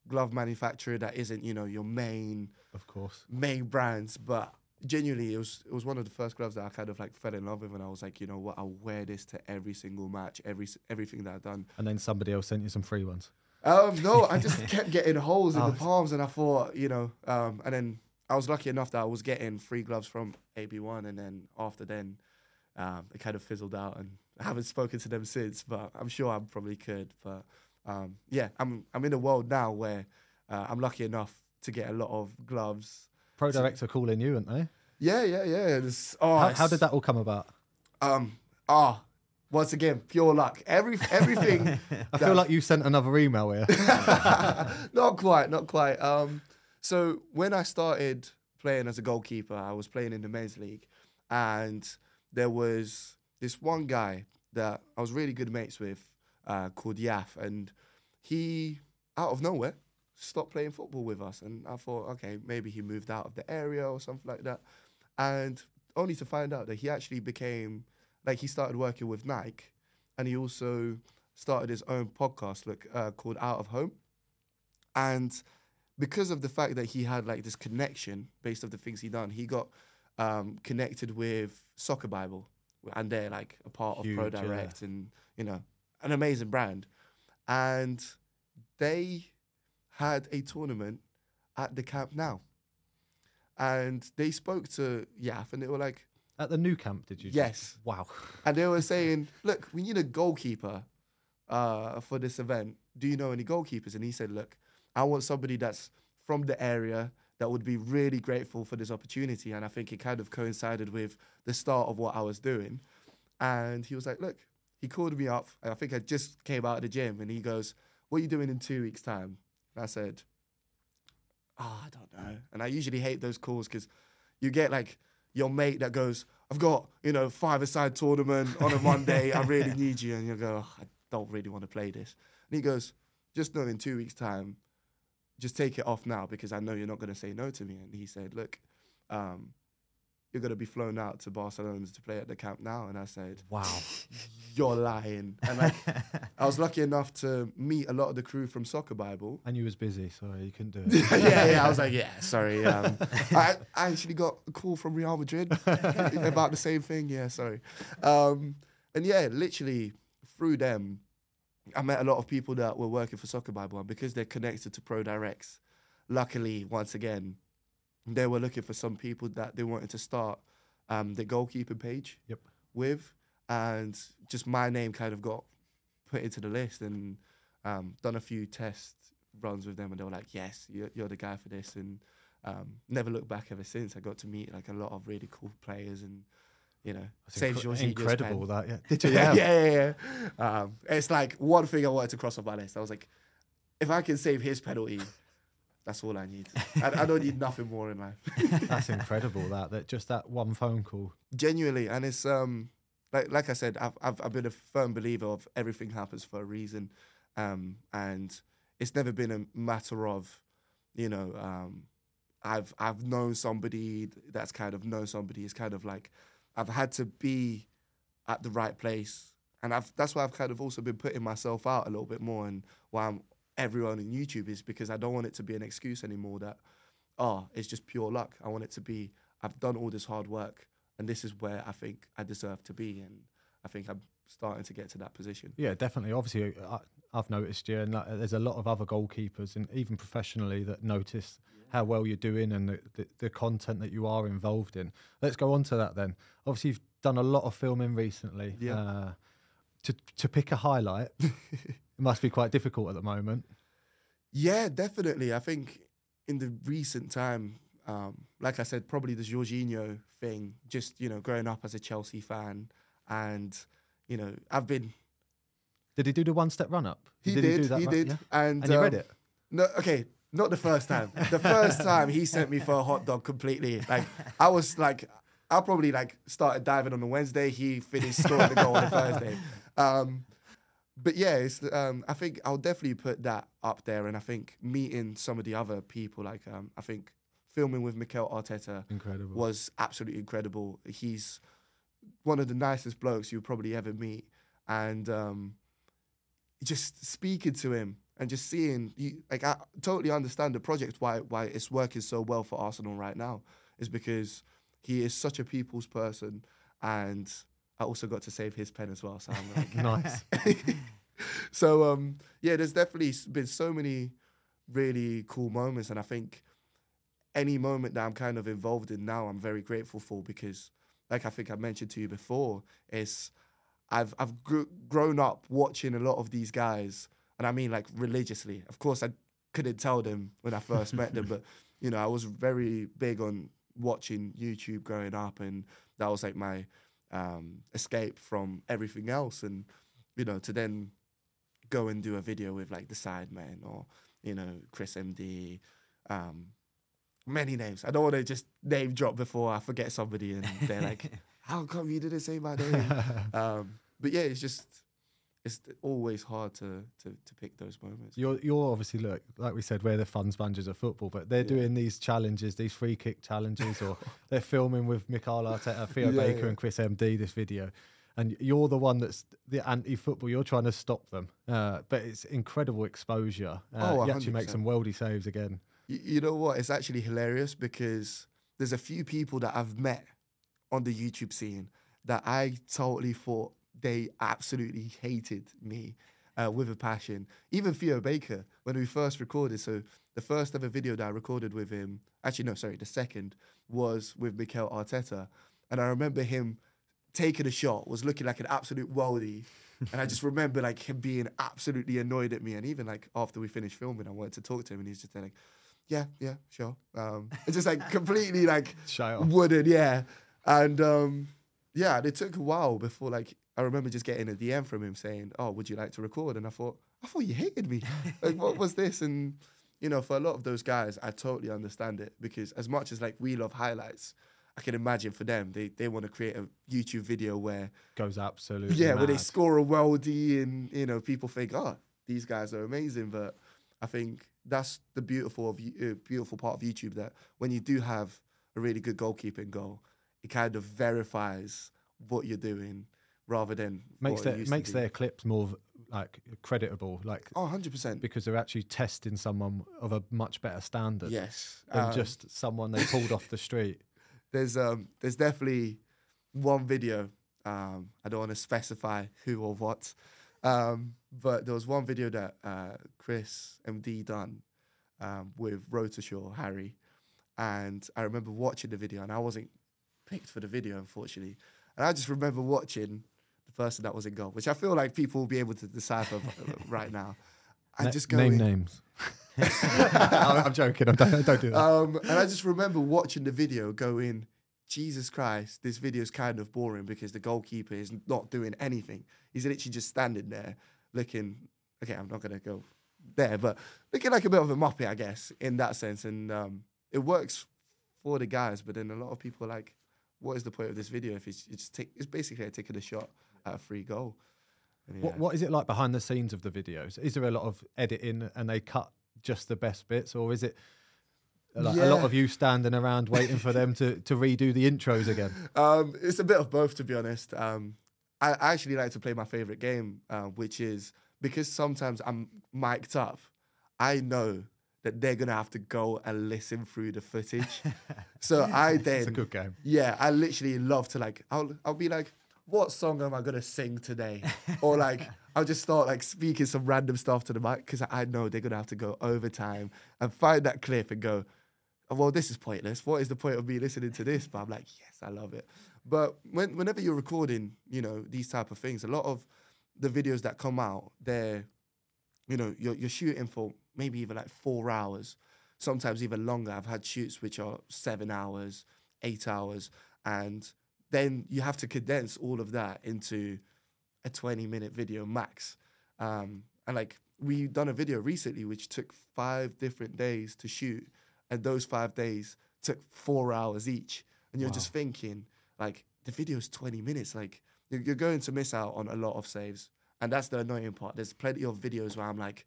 glove manufacturer that isn't, you know, your main Of course. main brands, but genuinely, it was it was one of the first gloves that I kind of like fell in love with, and I was like, you know what, I'll wear this to every single match, every everything that I've done. And then somebody else sent you some free ones. Um, no, I just kept getting holes in Oh. the palms, and I thought, you know, um, and then I was lucky enough that I was getting free gloves from AB1, and then after then, um, it kind of fizzled out, and I haven't spoken to them since, but I'm sure I probably could. But um, yeah, I'm I'm in a world now where uh, I'm lucky enough to get a lot of gloves. Pro Director calling you, aren't they? Yeah, yeah, yeah. It's, oh, How, how did that all come about? Um. Ah. Once again, pure luck. Every everything. I feel like you sent another email here. not quite, not quite. Um. So when I started playing as a goalkeeper, I was playing in the men's league, and there was this one guy that I was really good mates with, uh, called Yaf, and he out of nowhere stopped playing football with us, and I thought, okay, maybe he moved out of the area or something like that, and only to find out that he actually became like he started working with Nike, and he also started his own podcast look uh, called Out of Home, and because of the fact that he had like this connection based off the things he done, he got um, connected with Soccer Bible, and they're like a part of Pro Huge, yeah. Direct, and you know, an amazing brand, and they had a tournament at the Camp Nou, and they spoke to Yaf, and they were like, At the Nou Camp, did you? Yes. Wow. and they were saying, "Look, we need a goalkeeper uh, for this event. Do you know any goalkeepers?" And he said, "Look, I want somebody that's from the area that would be really grateful for this opportunity." And I think it kind of coincided with the start of what I was doing. And he was like, "Look," he called me up. and I think I just came out of the gym, and he goes, "What are you doing in two weeks' time?" And I said, "Oh, I don't know." And I usually hate those calls because you get like your mate that goes, I've got, you know, five-a-side tournament on a Monday. I really need you. And you go, "Oh, I don't really want to play this. And he goes, just know in two weeks' time, just take it off now because I know you're not going to say no to me. And he said, look, um, you're going to be flown out to Barcelona to play at the Camp Nou. And I said, Wow. you're lying. And like, I was lucky enough to meet a lot of the crew from Soccer Bible. And you was busy, so you couldn't do it. yeah, yeah. I was like, yeah, sorry. Um, I, I actually got a call from Real Madrid about the same thing. Yeah, sorry. Um, and yeah, literally through them, I met a lot of people that were working for Soccer Bible, and because they're connected to Pro Directs, luckily, once again, they were looking for some people that they wanted to start um, the goalkeeping page Yep. with, and just my name kind of got put into the list and um, done a few test runs with them, and they were like, "Yes, you're, you're the guy for this," and um, never looked back ever since. I got to meet like a lot of really cool players, and you know, That's save incre- Jorginho's incredible that. Yeah. Did you? yeah, Yeah. yeah, yeah. Um, it's like one thing I wanted to cross off my list. I was like, if I can save his penalty, that's all I need. I, I don't need nothing more in life. That's incredible. That that just that one phone call. Genuinely, and it's um like like I said, I've I've, I've been a firm believer of everything happens for a reason, um, and it's never been a matter of, you know, um, I've I've known somebody that's kind of known somebody. It's kind of like I've had to be at the right place, and I've that's why I've kind of also been putting myself out a little bit more, and why I'm everyone on YouTube is because I don't want it to be an excuse anymore that oh it's just pure luck. I want it to be I've done all this hard work, and this is where I think I deserve to be, and I think I'm starting to get to that position. Yeah, definitely. Obviously, I, I've noticed you, and like, there's a lot of other goalkeepers, and even professionally, that notice how well you're doing and the, the, the content that you are involved in. Let's go on to that then. Obviously, you've done a lot of filming recently. Yeah. Uh, to to pick a highlight, it must be quite difficult at the moment. Yeah, definitely. I think in the recent time, um, like I said, probably the Jorginho thing, just, you know, growing up as a Chelsea fan. And, you know, I've been. Did he do the one step run up? He did. He, do that did. run- yeah? And, And you read um, it? No, okay. Not the first time. The first time he sent me for a hot dog completely. Like, I was like, I probably like started diving on the Wednesday. He finished scoring the goal on the Thursday. Um, but yeah, it's, um, I think I'll definitely put that up there. And I think meeting some of the other people, like um, I think filming with Mikel Arteta Incredible. was absolutely incredible. He's one of the nicest blokes you'll probably ever meet, and um, just speaking to him and just seeing, you, like, I totally understand the project why why it's working so well for Arsenal right now is because he is such a people's person, and I also got to save his pen as well. So I'm like, nice. so um, yeah, there's definitely been so many really cool moments, and I think any moment that I'm kind of involved in now, I'm very grateful for because, like I think I mentioned to you before, is I've I've gr- grown up watching a lot of these guys, and I mean like religiously. Of course, I couldn't tell them when I first met them, but you know, I was very big on watching YouTube growing up, and that was like my um, escape from everything else, and you know, to then go and do a video with like the Sidemen or you know Chris MD, um, many names. I don't want to just name drop before I forget somebody, and they're like, "How come you didn't say my name?" um, but yeah, it's just it's always hard to to, to pick those moments. You're you're obviously look like we said we're the fun sponges of football, but they're doing these challenges, these free kick challenges, or they're filming with Mikel Arteta, Theo Yeah, Baker, yeah. and Chris MD this video, and you're the one that's the anti-football. You're trying to stop them, uh, but it's incredible exposure. Uh, Oh, you actually make some worldy saves again. Y- you know what? It's actually hilarious because there's a few people that I've met on the YouTube scene that I totally thought they absolutely hated me uh, with a passion. Even Theo Baker, when we first recorded, so the first ever video that I recorded with him, actually, no, sorry, the second was with Mikel Arteta. And I remember him taking a shot, was looking like an absolute worldie. and I just remember like him being absolutely annoyed at me. And even like after we finished filming, I wanted to talk to him and he's just like, yeah, yeah, sure. Um, it's just like completely like it off. wooden, yeah. And um, yeah, it took a while before like I remember just getting a DM from him saying, "Oh, would you like to record?" And I thought, I thought you hated me. like, what was this? And you know, for a lot of those guys, I totally understand it because as much as like we love highlights, I can imagine for them they they want to create a YouTube video where Goes absolutely yeah, where they score a worldie and you know people think, oh, these guys are amazing. But I think that's the beautiful of uh, beautiful part of YouTube that when you do have a really good goalkeeping goal, it kind of verifies what you're doing rather than makes their makes their clips more like creditable, like oh 100 percent. because they're actually testing someone of a much better standard yes. than Um, just someone they pulled off the street. there's um there's definitely one video um I don't want to specify who or what um but there was one video that uh Chris MD done um with Rotashaw Harry and I remember watching the video and I wasn't picked for the video unfortunately and I just remember watching person that was in goal which I feel like people will be able to decipher right now and Na- just name going names. I'm joking. I'm, don't, don't do that. um, and I just remember watching the video going, Jesus Christ, this video is kind of boring because the goalkeeper is not doing anything. He's literally just standing there looking, okay, I'm not going to go there, but looking like a bit of a muppet, I guess, in that sense. And um, it works for the guys, but then a lot of people are like, what is the point of this video if it's, it's, take, it's basically taking a shot at a free goal? And What, what is it like behind the scenes of the videos? Is there a lot of editing and they cut just the best bits, or is it Like a lot of you standing around waiting for them to, to redo the intros again. Um, it's a bit of both, to be honest. Um, I, I actually like to play my favorite game, uh, which is because sometimes I'm mic'd up. I know that they're gonna have to go and listen through the footage. so I then It's a good game. Yeah, I literally love to like. I'll I'll be like, what song am I gonna sing today? or like, I'll just start like speaking some random stuff to the mic because I know they're gonna have to go overtime and find that clip and go. "Oh, Well, this is pointless. What is the point of me listening to this? But I'm like, yes, I love it. But when, whenever you're recording, you know these type of things, a lot of the videos that come out, they're, you know, you're, you're shooting for maybe even like four hours, sometimes even longer. I've had shoots which are seven hours, eight hours, and then you have to condense all of that into a 20 minute video max. Um, and like we done a video recently which took five different days to shoot, and those five days took four hours each. And you're just thinking, like, the video's 20 minutes. Like, you're going to miss out on a lot of saves. And that's the annoying part. There's plenty of videos where I'm like,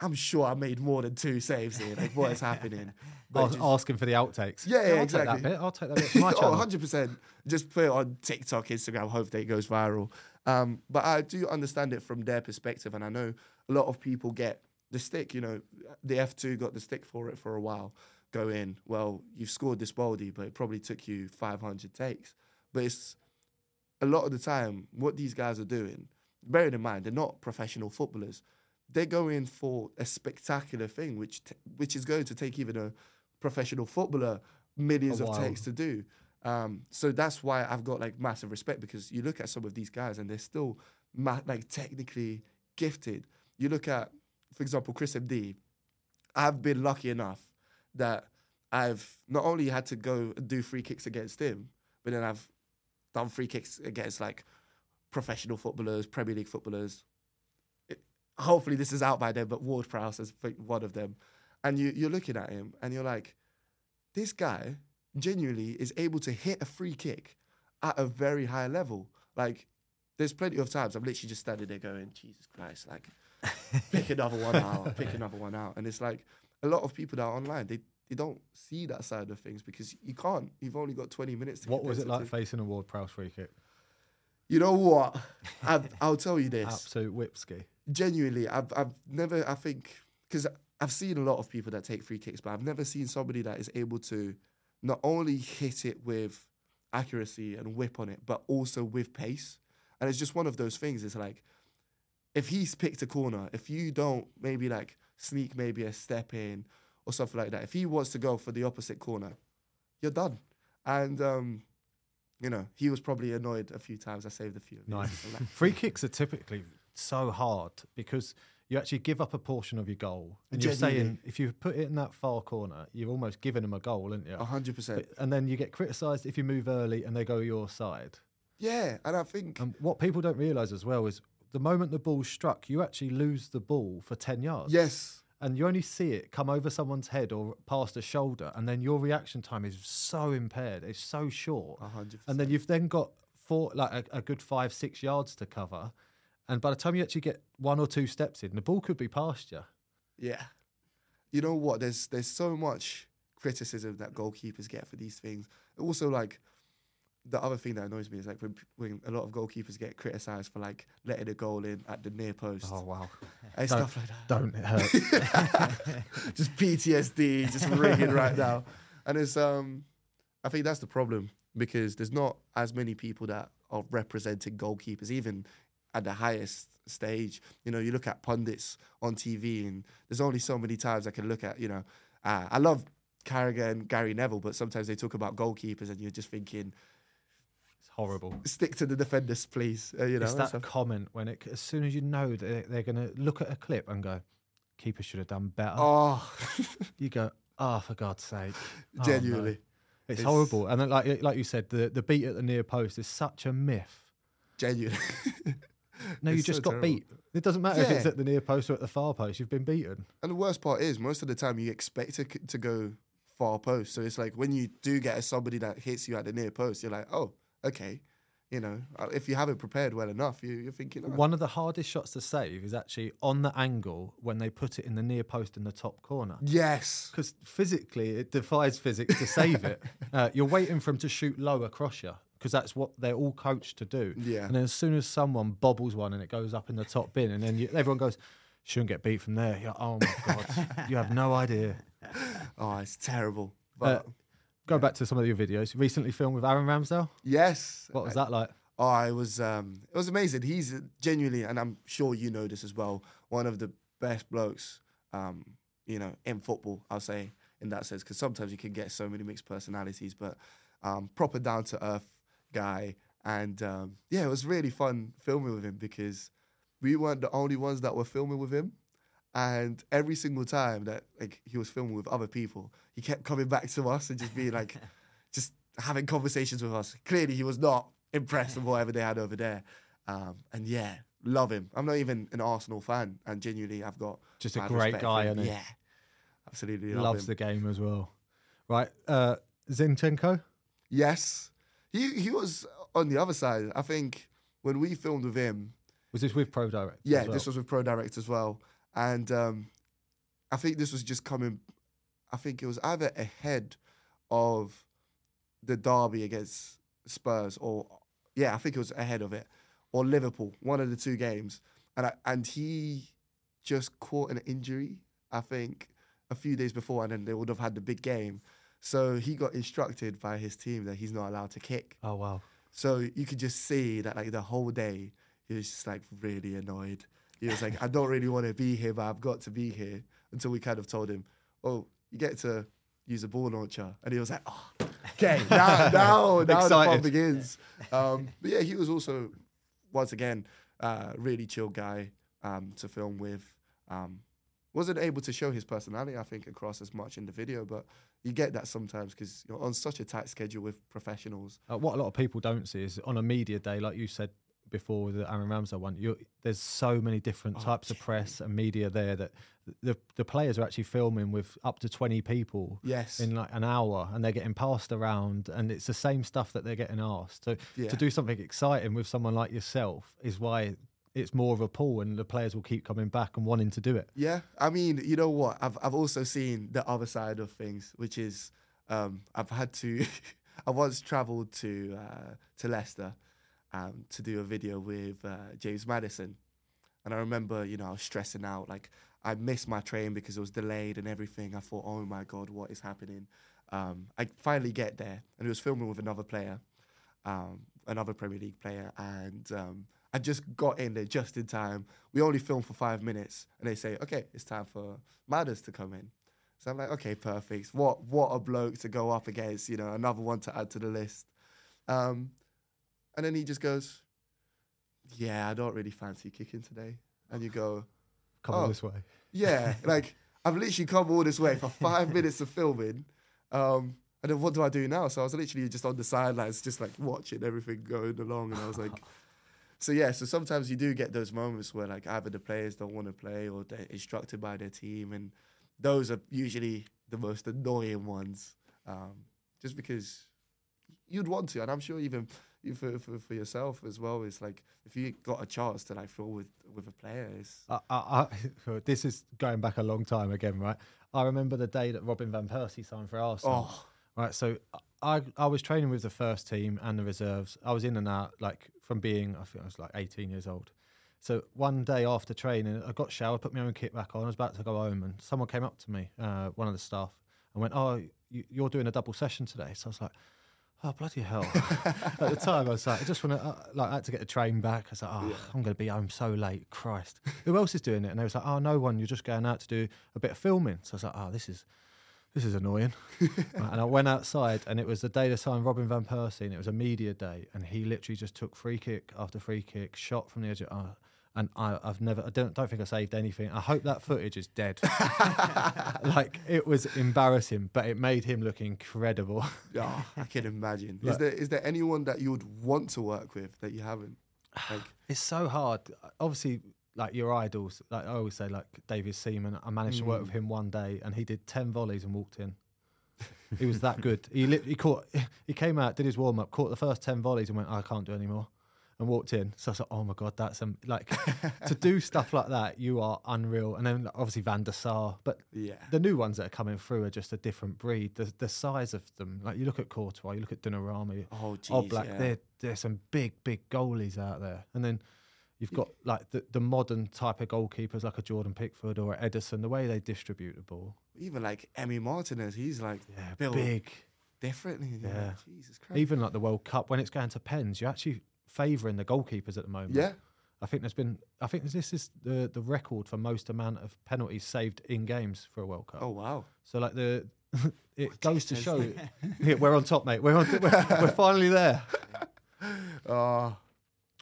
I'm sure I made more than two saves here. Like, what is happening? But just- asking for the outtakes. Yeah, yeah, I'll exactly. Take that bit. I'll take that bit my channel. oh, 100%. Just put it on TikTok, Instagram, hope that it goes viral. Um, but I do understand it from their perspective. And I know a lot of people get the stick. You know, the F2 got the stick for it for a while. Go in, well, you've scored this baldy, but it probably took you 500 takes. But it's a lot of the time, what these guys are doing, bearing in mind, they're not professional footballers. They're going for a spectacular thing, which t- which is going to take even a professional footballer millions of takes to do. Um, so that's why I've got like massive respect because you look at some of these guys and they're still ma- like technically gifted. You look at, for example, Chris MD. I've been lucky enough that I've not only had to go do free kicks against him, but then I've done free kicks against like professional footballers, Premier League footballers. Hopefully this is out by then, but Ward Prowse is one of them. And you, you're looking at him and you're like, this guy genuinely is able to hit a free kick at a very high level. Like, there's plenty of times I'm literally just standing there going, Jesus Christ, like, pick another one out, pick another one out. And it's like a lot of people that are online, they, they don't see that side of things because you can't. You've only got 20 minutes to What was it like facing a Ward Prowse free kick? You know what? I've, I'll tell you this. Absolute whipski. Genuinely, I've, I've never, I think, because I've seen a lot of people that take free kicks, but I've never seen somebody that is able to not only hit it with accuracy and whip on it, but also with pace. And it's just one of those things. It's like, if he's picked a corner, if you don't maybe like sneak maybe a step in or something like that, if he wants to go for the opposite corner, you're done. And, um, you know, he was probably annoyed a few times. I saved a few. Nice. Free kicks are typically so hard because you actually give up a portion of your goal. And you're saying if you put it in that far corner, you've almost given them a goal, aren't you? A hundred percent. And then you get criticised if you move early and they go your side. Yeah, and I think And what people don't realise as well is the moment the ball's struck, you actually lose the ball for 10 yards. yes, And you only see it come over someone's head or past a shoulder. And then your reaction time is so impaired. It's so short. a hundred. And then you've then got four, like a, a good five, six yards to cover. And by the time you actually get one or two steps in, the ball could be past you. yeah, you know what? There's there's so much criticism that goalkeepers get for these things. Also, like the other thing that annoys me is like when, when a lot of goalkeepers get criticised for like letting a goal in at the near post Oh, wow. and Don't- stuff like that. Don't it hurt. just PTSD, just ringing right now. And it's um, I think that's the problem because there's not as many people that are representing goalkeepers, even at the highest stage. You know, you look at pundits on TV, and there's only so many times I can look at. You know, uh, I love Carragher and Gary Neville, but sometimes they talk about goalkeepers, and you're just thinking, horrible. stick to the defenders, please. Uh, you know, it's that comment when it, as soon as you know that they're going to look at a clip and go, keeper should have done better. oh, You go, oh, for God's sake. Oh, no." genuinely, It's, It's- horrible. And then, like, like you said, the, the beat at the near post is such a myth. genuinely. No, you just so got terrible. beat. It doesn't matter if it's at the near post or at the far post. You've been beaten. And the worst part is, most of the time you expect c- to go far post. So it's like when you do get somebody that hits you at the near post, you're like, oh, okay, you know, uh, if you haven't prepared well enough, you, you're thinking, oh, One of the hardest shots to save is actually on the angle when they put it in the near post in the top corner. yes, Because physically, it defies physics to save it. Uh, you're waiting for him to shoot low across you because that's what they're all coached to do. Yeah. And then as soon as someone bobbles one and it goes up in the top bin, and then you, everyone goes, shouldn't get beat from there. Like, oh my God, you have no idea. oh, it's terrible. Uh, But go back to some of your videos. You recently filmed with Aaron Ramsdale. yes, What was that like? Oh, it was um, it was amazing. He's genuinely, and I'm sure you know this as well, one of the best blokes, um, you know, in football. I'll say in that sense, because sometimes you can get so many mixed personalities, but um, proper down to earth guy. And um, yeah, it was really fun filming with him because we weren't the only ones that were filming with him. And every single time that like he was filming with other people, he kept coming back to us and just being like, just having conversations with us. Clearly, he was not impressed with whatever they had over there. Um, and yeah, love him. I'm not even an Arsenal fan, and genuinely, I've got Just a great guy, for him. isn't he? Yeah, absolutely love Loves him. the game as well. Right. Uh, Zinchenko. Yes, he he was on the other side. I think when we filmed with him, Was this with Pro Direct? yeah, well? this was with Pro Direct as well, and um, I think this was just coming. I think it was either ahead of the derby against Spurs, or yeah, I think it was ahead of it, or Liverpool, one of the two games, and I, and he just caught an injury. I think a few days before, and then they would have had the big game. So he got instructed by his team that he's not allowed to kick. Oh wow. So you could just see that like the whole day he was just like really annoyed. He was like, I don't really want to be here, but I've got to be here. Until we kind of told him, Oh, you get to use a ball launcher. And he was like, Oh, okay, now now, now the fun begins. Um, but yeah, he was also once again uh, really chill guy um, to film with. Um, wasn't able to show his personality, I think, across as much in the video, but you get that sometimes because you're on such a tight schedule with professionals. Uh, what a lot of people don't see is on a media day, like you said before the Aaron Ramsdale one, you there's so many different Oh, types of press and media there that the the players are actually filming with up to 20 people Yes. in like an hour and they're getting passed around and it's the same stuff that they're getting asked. So Yeah. to do something exciting with someone like yourself is why it's more of a pull and the players will keep coming back and wanting to do it. Yeah, I mean, you know what? I've I've also seen the other side of things, which is um, I've had to. I once travelled to uh, to Leicester um, to do a video with uh, James Maddison, and I remember, you know, I was stressing out. Like I missed my train because it was delayed and everything. I thought, oh my god, what is happening? Um, I finally get there, and it was filming with another player, um, another Premier League player, and um, I just got in there just in time. We only filmed for five minutes, and they say, "Okay, it's time for Madders to come in." So I'm like, "Okay, perfect. What what a bloke to go up against, you know, another one to add to the list." Um, and then he just goes, "Yeah, I don't really fancy kicking today." And you go, Come Oh. this way. yeah, like I've literally come all this way for five minutes of filming. Um, and then what do I do now? So I was literally just on the sidelines, just like watching everything going along. And I was like, so yeah, so sometimes you do get those moments where like either the players don't want to play or they're instructed by their team. And those are usually the most annoying ones. Um, just because you'd want to. And I'm sure even for, for, for yourself as well, it's like if you got a chance to like film with, with a player, I, I, this is going back a long time again, right? I remember the day that Robin van Persie signed for Arsenal. oh, Right, so I I was training with the first team and the reserves. I was in and out like from being I think I was like 18 years old. So one day after training, I got showered, put my own kit back on. I was about to go home, and someone came up to me, uh, one of the staff, and went, "Oh, you, you're doing a double session today." So I was like, "Oh bloody hell!" At the time, I was like, "I just want to uh, like I had to get the train back." I was like, "Oh, I'm going to be home so late, Christ! Who else is doing it?" And they was like, "Oh, no one. You're just going out to do a bit of filming." So I was like, "Oh, this is." this is annoying. And I went outside, and it was the day they signed Robin van Persie, and it was a media day, and he literally just took free kick after free kick, shot from the edge. Of, uh, and I, I've never, I don't, don't think I saved anything. I hope that footage is dead. like it was embarrassing, but it made him look incredible. Yeah, I can imagine. Is there is there anyone that you would want to work with that you haven't? Like, It's so hard. Obviously, like your idols, like I always say, like David Seaman. I managed to work with mm. him one day, and he did ten volleys and walked in. He was that good. He li- he caught. He came out, did his warm up, caught the first ten volleys, and went, "I can't do any more," and walked in. So I was like, "Oh my god, that's um, like to do stuff like that. You are unreal." And then obviously Van der Sar, but Yeah. the new ones that are coming through are just a different breed. The the size of them, like you look at Courtois, you look at Donnarumma, Oh, jeez, Black. yeah. There there's some big big goalies out there, and then. You've got like the, the modern type of goalkeepers like a Jordan Pickford or Ederson, the way they distribute the ball. Even like Emi Martinez, he's like Yeah, big. differently. Yeah. Yeah. Jesus Christ. Even like the World Cup, when it's going to pens, you're actually favouring the goalkeepers at the moment. yeah. I think there's been, I think this is the, the record for most amount of penalties saved in games for a World Cup. Oh wow. So like the, it goes to show, yeah, we're on top, mate. We're on, we're, we're finally there. Uh, All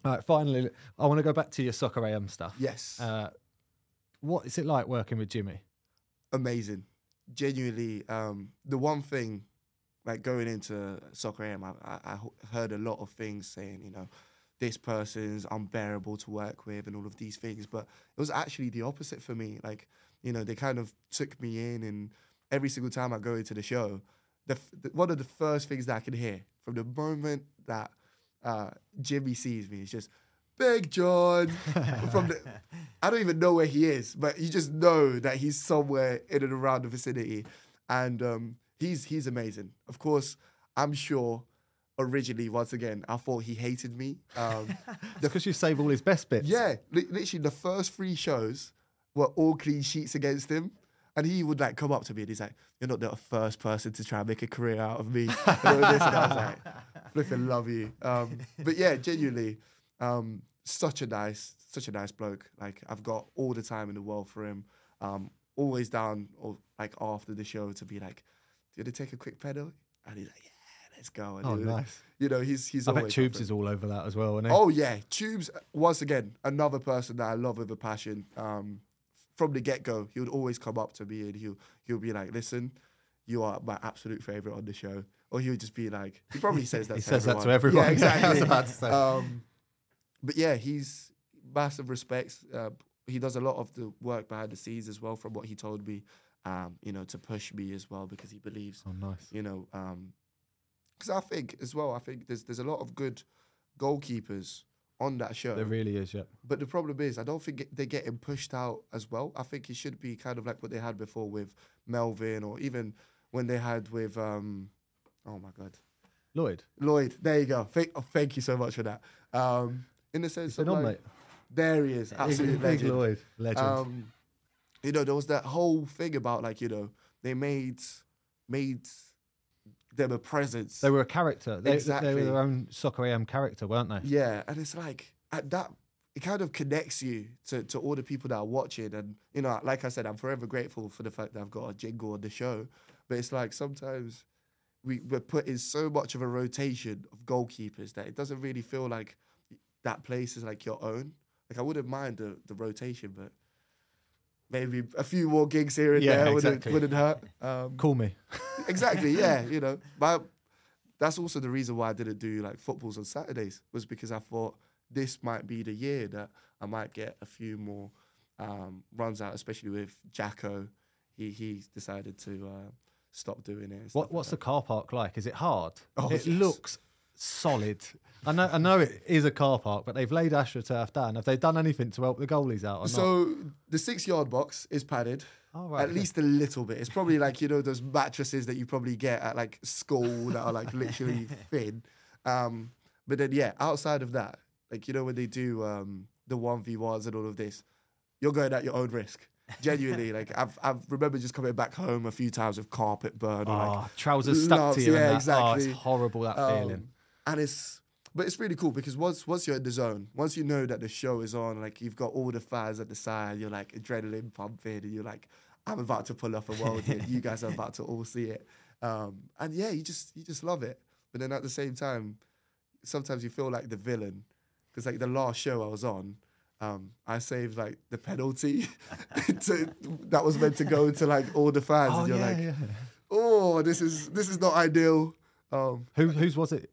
right, finally, I want to go back to your soccer AM stuff. yes. Uh, what is it like working with Jimmy? amazing. Genuinely, um, the one thing, like going into soccer AM, I, I, I heard a lot of things saying, you know, this person's unbearable to work with and all of these things. But it was actually the opposite for me. Like, you know, they kind of took me in, and every single time I go into the show, the, the one of the first things that I can hear from the moment that uh, Jimmy sees me is just, Big John. from the, I don't even know where he is, but you just know that he's somewhere in and around the vicinity, and um, he's he's amazing. Of course, I'm sure. Originally, once again, I thought he hated me. Um, Because you save all his best bits. yeah, li- literally the first three shows were all clean sheets against him. And he would like come up to me and he's like, You're not the first person to try and make a career out of me. And all this. And I was like, flipping love you. Um, but yeah, genuinely, um, such a nice, such a nice bloke. Like I've got all the time in the world for him. Um, always down or like after the show to be like, Do you want to take a quick pedal? And he's like, Yeah, let's go. And Oh, he- nice. You know, he's he's I bet Tubes is all over that as well, isn't he? Oh yeah, Tubes once again another person that I love with a passion. Um, from the get go, he would always come up to me and he'll he'll be like, "Listen, you are my absolute favorite on the show," or he would just be like, he probably says that. He to says that to everyone. everyone. Yeah, I was about to say. Um, but yeah, he's massive respects. Uh, he does a lot of the work behind the scenes as well, from what he told me. Um, you know, to push me as well because he believes Oh, nice. you know, because I think as well, I think there's there's a lot of good goalkeepers on that show. There really is, yeah. But the problem is, I don't think they're getting pushed out as well. I think it should be kind of like what they had before with Melvin, or even when they had with, um, oh my god, Lloyd, Lloyd. There you go. Thank, oh, thank you so much for that. Um, in the sense of on, like, mate. there he is, absolute Big legend. Lloyd, legend. Um, you know, there was that whole thing about like you know they made made them a presence. they were a character. They, they exactly. were their own soccer AM character, weren't they? Yeah, and it's like at that it kind of connects you to, to all the people that are watching. And you know, like I said, I'm forever grateful for the fact that I've got a jingle on the show. But it's like sometimes we, we're put in so much of a rotation of goalkeepers that it doesn't really feel like that place is like your own. Like I wouldn't mind the, the rotation, but maybe a few more gigs here and Yeah, there wouldn't, wouldn't hurt. Um, Call me. exactly yeah you know but that's also the reason why i didn't do like footballs on saturdays was because i thought this might be the year that i might get a few more um, runs out especially with jacko he he decided to uh, stop doing it What, like what's the that. car park like? Is it hard? Oh, it yes. looks solid. I know, I know it is a car park, but they've laid AstroTurf down. Have they done anything to help the goalies out or not? so the six yard box is padded Oh, right, at okay. least a little bit it's probably like you know those mattresses that you probably get at like school that are like literally thin um, but then yeah outside of that like you know when they do um, the 1v1s and all of this you're going at your own risk genuinely like I've, I've remember just coming back home a few times with carpet burn or like Oh, trousers stuck to you. yeah, and that. exactly. Oh, it's horrible that feeling. And it's but it's really cool because once once you're in the zone, once you know that the show is on, like you've got all the fans at the side, you're like adrenaline pumping, and you're like, I'm about to pull off a world hit. You guys are about to all see it, um, and yeah, you just you just love it. But then at the same time, sometimes you feel like the villain because like the last show I was on. Um, I saved like the penalty to, that was meant to go to like all the fans, Oh, and you're yeah, like, yeah. oh, this is this is not ideal. Um, Who, whose was it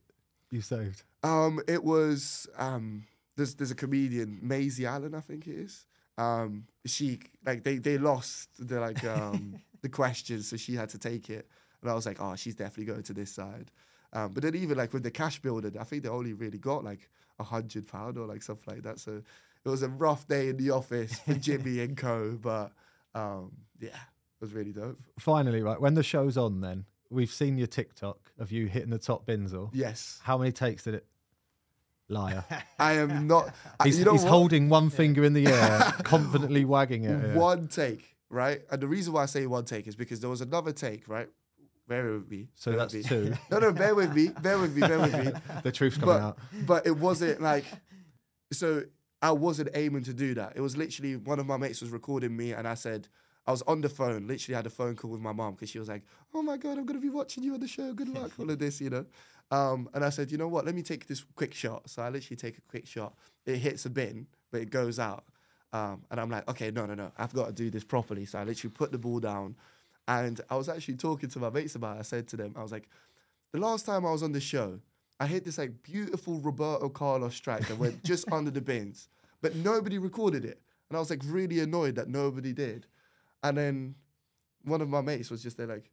you saved? um, it was um, there's there's a comedian Maisie Allen, I think it is. Um, she like they they lost the like um the questions, so she had to take it. and I was like, oh, she's definitely going to this side. Um, but then even like with the cash builder, I think they only really got like a hundred pound or like something like that. So it was a rough day in the office for Jimmy and Co. But um, yeah, it was really dope. Finally, right when the show's on, then we've seen your TikTok of you hitting the top binzel. Yes, How many takes did it? Liar. I am not. He's, you know he's what? holding one finger in the air, confidently wagging it. yeah. one take, right? And the reason why I say one take is because there was another take, right? Bear with me. So bear that's with me. two. No, no, bear with me. Bear with me. Bear with me. The truth's coming but, out. but it wasn't like so I wasn't aiming to do that. It was literally one of my mates was recording me and I said I was on the phone, literally had a phone call with my mom because she was like, Oh my god, I'm gonna be watching you on the show. Good luck, all of this, you know. Um, and I said, you know what, let me take this quick shot. So I literally take a quick shot. It hits a bin, but it goes out. Um, and I'm like, okay, no, no, no, I've got to do this properly. So I literally put the ball down. And I was actually talking to my mates about it. I said to them, I was like, the last time I was on the show, I hit this like beautiful Roberto Carlos strike that went just under the bins, but nobody recorded it. And I was like really annoyed that nobody did. And then one of my mates was just there like,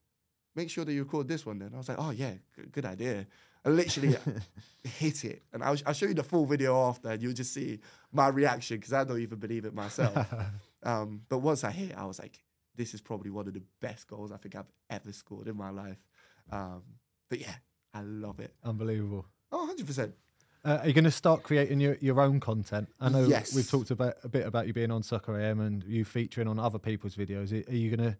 make sure that you record this one then. I was like, oh yeah, good, good idea. I literally hit it. And I'll, I'll show you the full video after and you'll just see my reaction because I don't even believe it myself. um, but once I hit it, I was like, this is probably one of the best goals I think I've ever scored in my life. Um, but yeah, I love it. Unbelievable. Oh, 100%. Uh, are you going to start creating your, your own content? I know Yes. we've talked about a bit about you being on Soccer AM and you featuring on other people's videos. Are are you going to,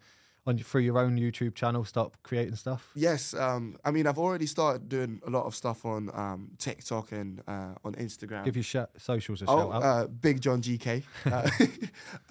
on through your own YouTube channel, start creating stuff? Yes, um, I mean, I've already started doing a lot of stuff on um, TikTok and uh, on Instagram. Give your sh- socials a Oh, shout out. uh, Big John GK.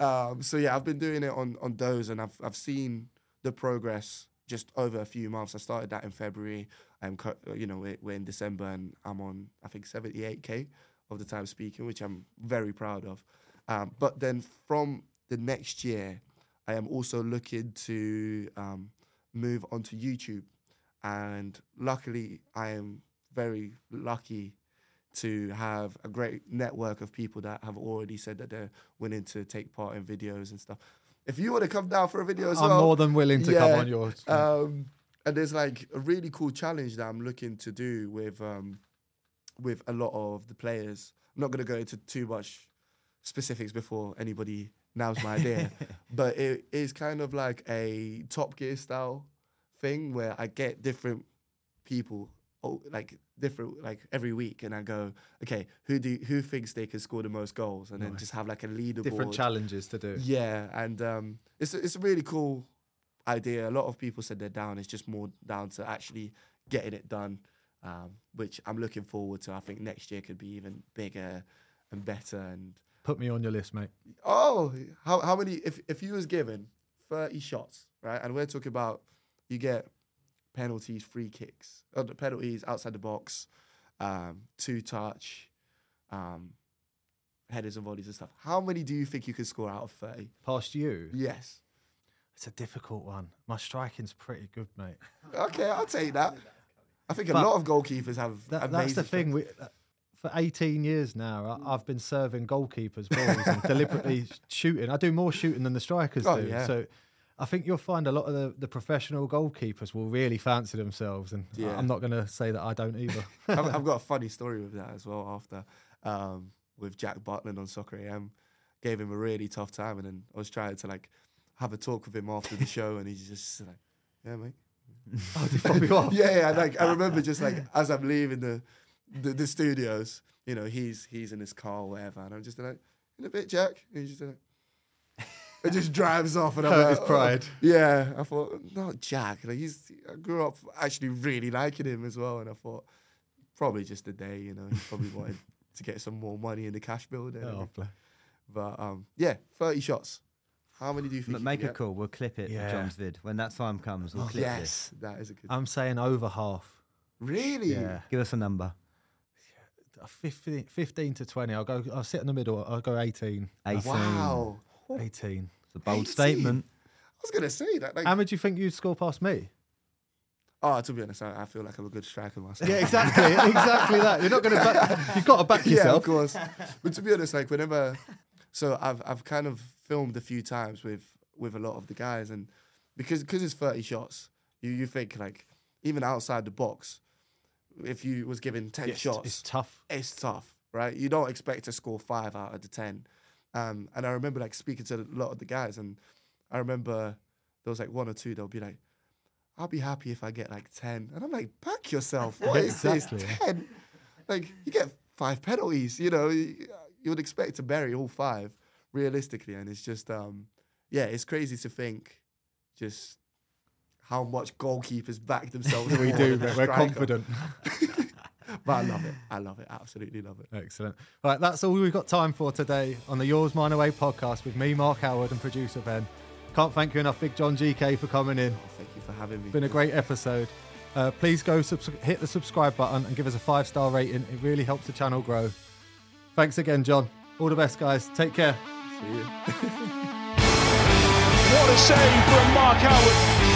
Uh, um, so yeah, I've been doing it on on those, and I've I've seen the progress just over a few months. I started that in February. Uh, you know, we're, we're in December, and I'm on I think 78k of the time speaking, which I'm very proud of. Um, but then from the next year, I am also looking to um, move onto YouTube, and luckily, I am very lucky to have a great network of people that have already said that they're willing to take part in videos and stuff. If you want to come down for a video as I'm well, more than willing to come on yours. Um, and there's like a really cool challenge that I'm looking to do with um, with a lot of the players. I'm not going to go into too much specifics before anybody nabs my idea, but it is kind of like a Top Gear style thing where I get different people, like different like every week, and I go, okay, who do who thinks they can score the most goals, and then just have like a leaderboard. Different challenges to do. Yeah, and um, it's a, it's a really cool idea. A lot of people said they're down. It's just more down to actually getting it done, um, which I'm looking forward to. I think next year could be even bigger and better. And Put me on your list, mate. oh, how how many? If if you was given 30 shots, right, and we're talking about you get penalties, free kicks, uh, penalties outside the box, um, two touch, um, headers and volleys and stuff. How many do you think you could score out of 30? Past you. Yes. It's a difficult one. My striking's pretty good, mate. Okay, I'll take that. I think a lot of goalkeepers have That, that's the thing. We, uh, for 18 years now, I, I've been serving goalkeepers balls and deliberately shooting. I do more shooting than the strikers Oh, do. yeah. So I think you'll find a lot of the, the professional goalkeepers will really fancy themselves. And I- Yeah. I'm not going to say that I don't either. I've, I've got a funny story with that as well. After um, with Jack Butland on Soccer AM, gave him a really tough time, and then I was trying to like have a talk with him after the show, and he's just like, "Yeah, mate." oh, they fob you off. yeah, yeah. Like I remember just like as I'm leaving the, the the studios, you know, he's he's in his car or whatever, and I'm just like, "In a bit, Jack," and he's just like. It just drives off, and I'm Hurt like, his "Oh." pride. Yeah, I thought not Jack. Like he's, I grew up actually really liking him as well, and I thought probably just a day, you know, he probably wanted to get some more money in the cash bill. There, Oh, but um, yeah, thirty shots. How many do you think? M- you Make can a get? call. We'll clip it Yeah. for John's vid. When that time comes, we'll clip Yes, that is a good. I'm saying over half. really? Yeah. Give us a number. Uh, 15, 15 to 20. I'll go. I'll sit in the middle. I'll go 18. 18. Wow. 18. It's a bold 18. statement. I was gonna say that. Like, How much do you think you'd score past me? oh, to be honest, I, I feel like I'm a good striker myself. Yeah, exactly. exactly that. You're not going to back. You've got to back yeah, yourself. of course. but to be honest, like whenever, so I've I've kind of filmed a few times with with a lot of the guys, and because because it's thirty shots, You you think like even outside the box, if you was given ten It's, shots, it's tough. it's tough, right? You don't expect to score five out of the ten. Um, and I remember like speaking to a lot of the guys, and I remember there was like one or two. They'll be like, "I'll be happy if I get like 10. and I'm like, "Back yourself! What is Exactly. this ten? Like you get five penalties. You know, you, you would expect to bury all five realistically, and it's just, um, yeah, it's crazy to think just how much goalkeepers back themselves. We do. We're confident. but I love it. I love it. Absolutely love it. Excellent. All right, that's all we've got time for today on the Yours Mine Away podcast with me, Mark Howard, and producer Ben. Can't thank you enough, Big John GK, for coming in. Thank you for having me. Been a great episode. Uh, please go subs- hit the subscribe button and give us a five star rating. It really helps the channel grow. Thanks again, John. All the best, guys. Take care. See you. What a save from Mark Howard.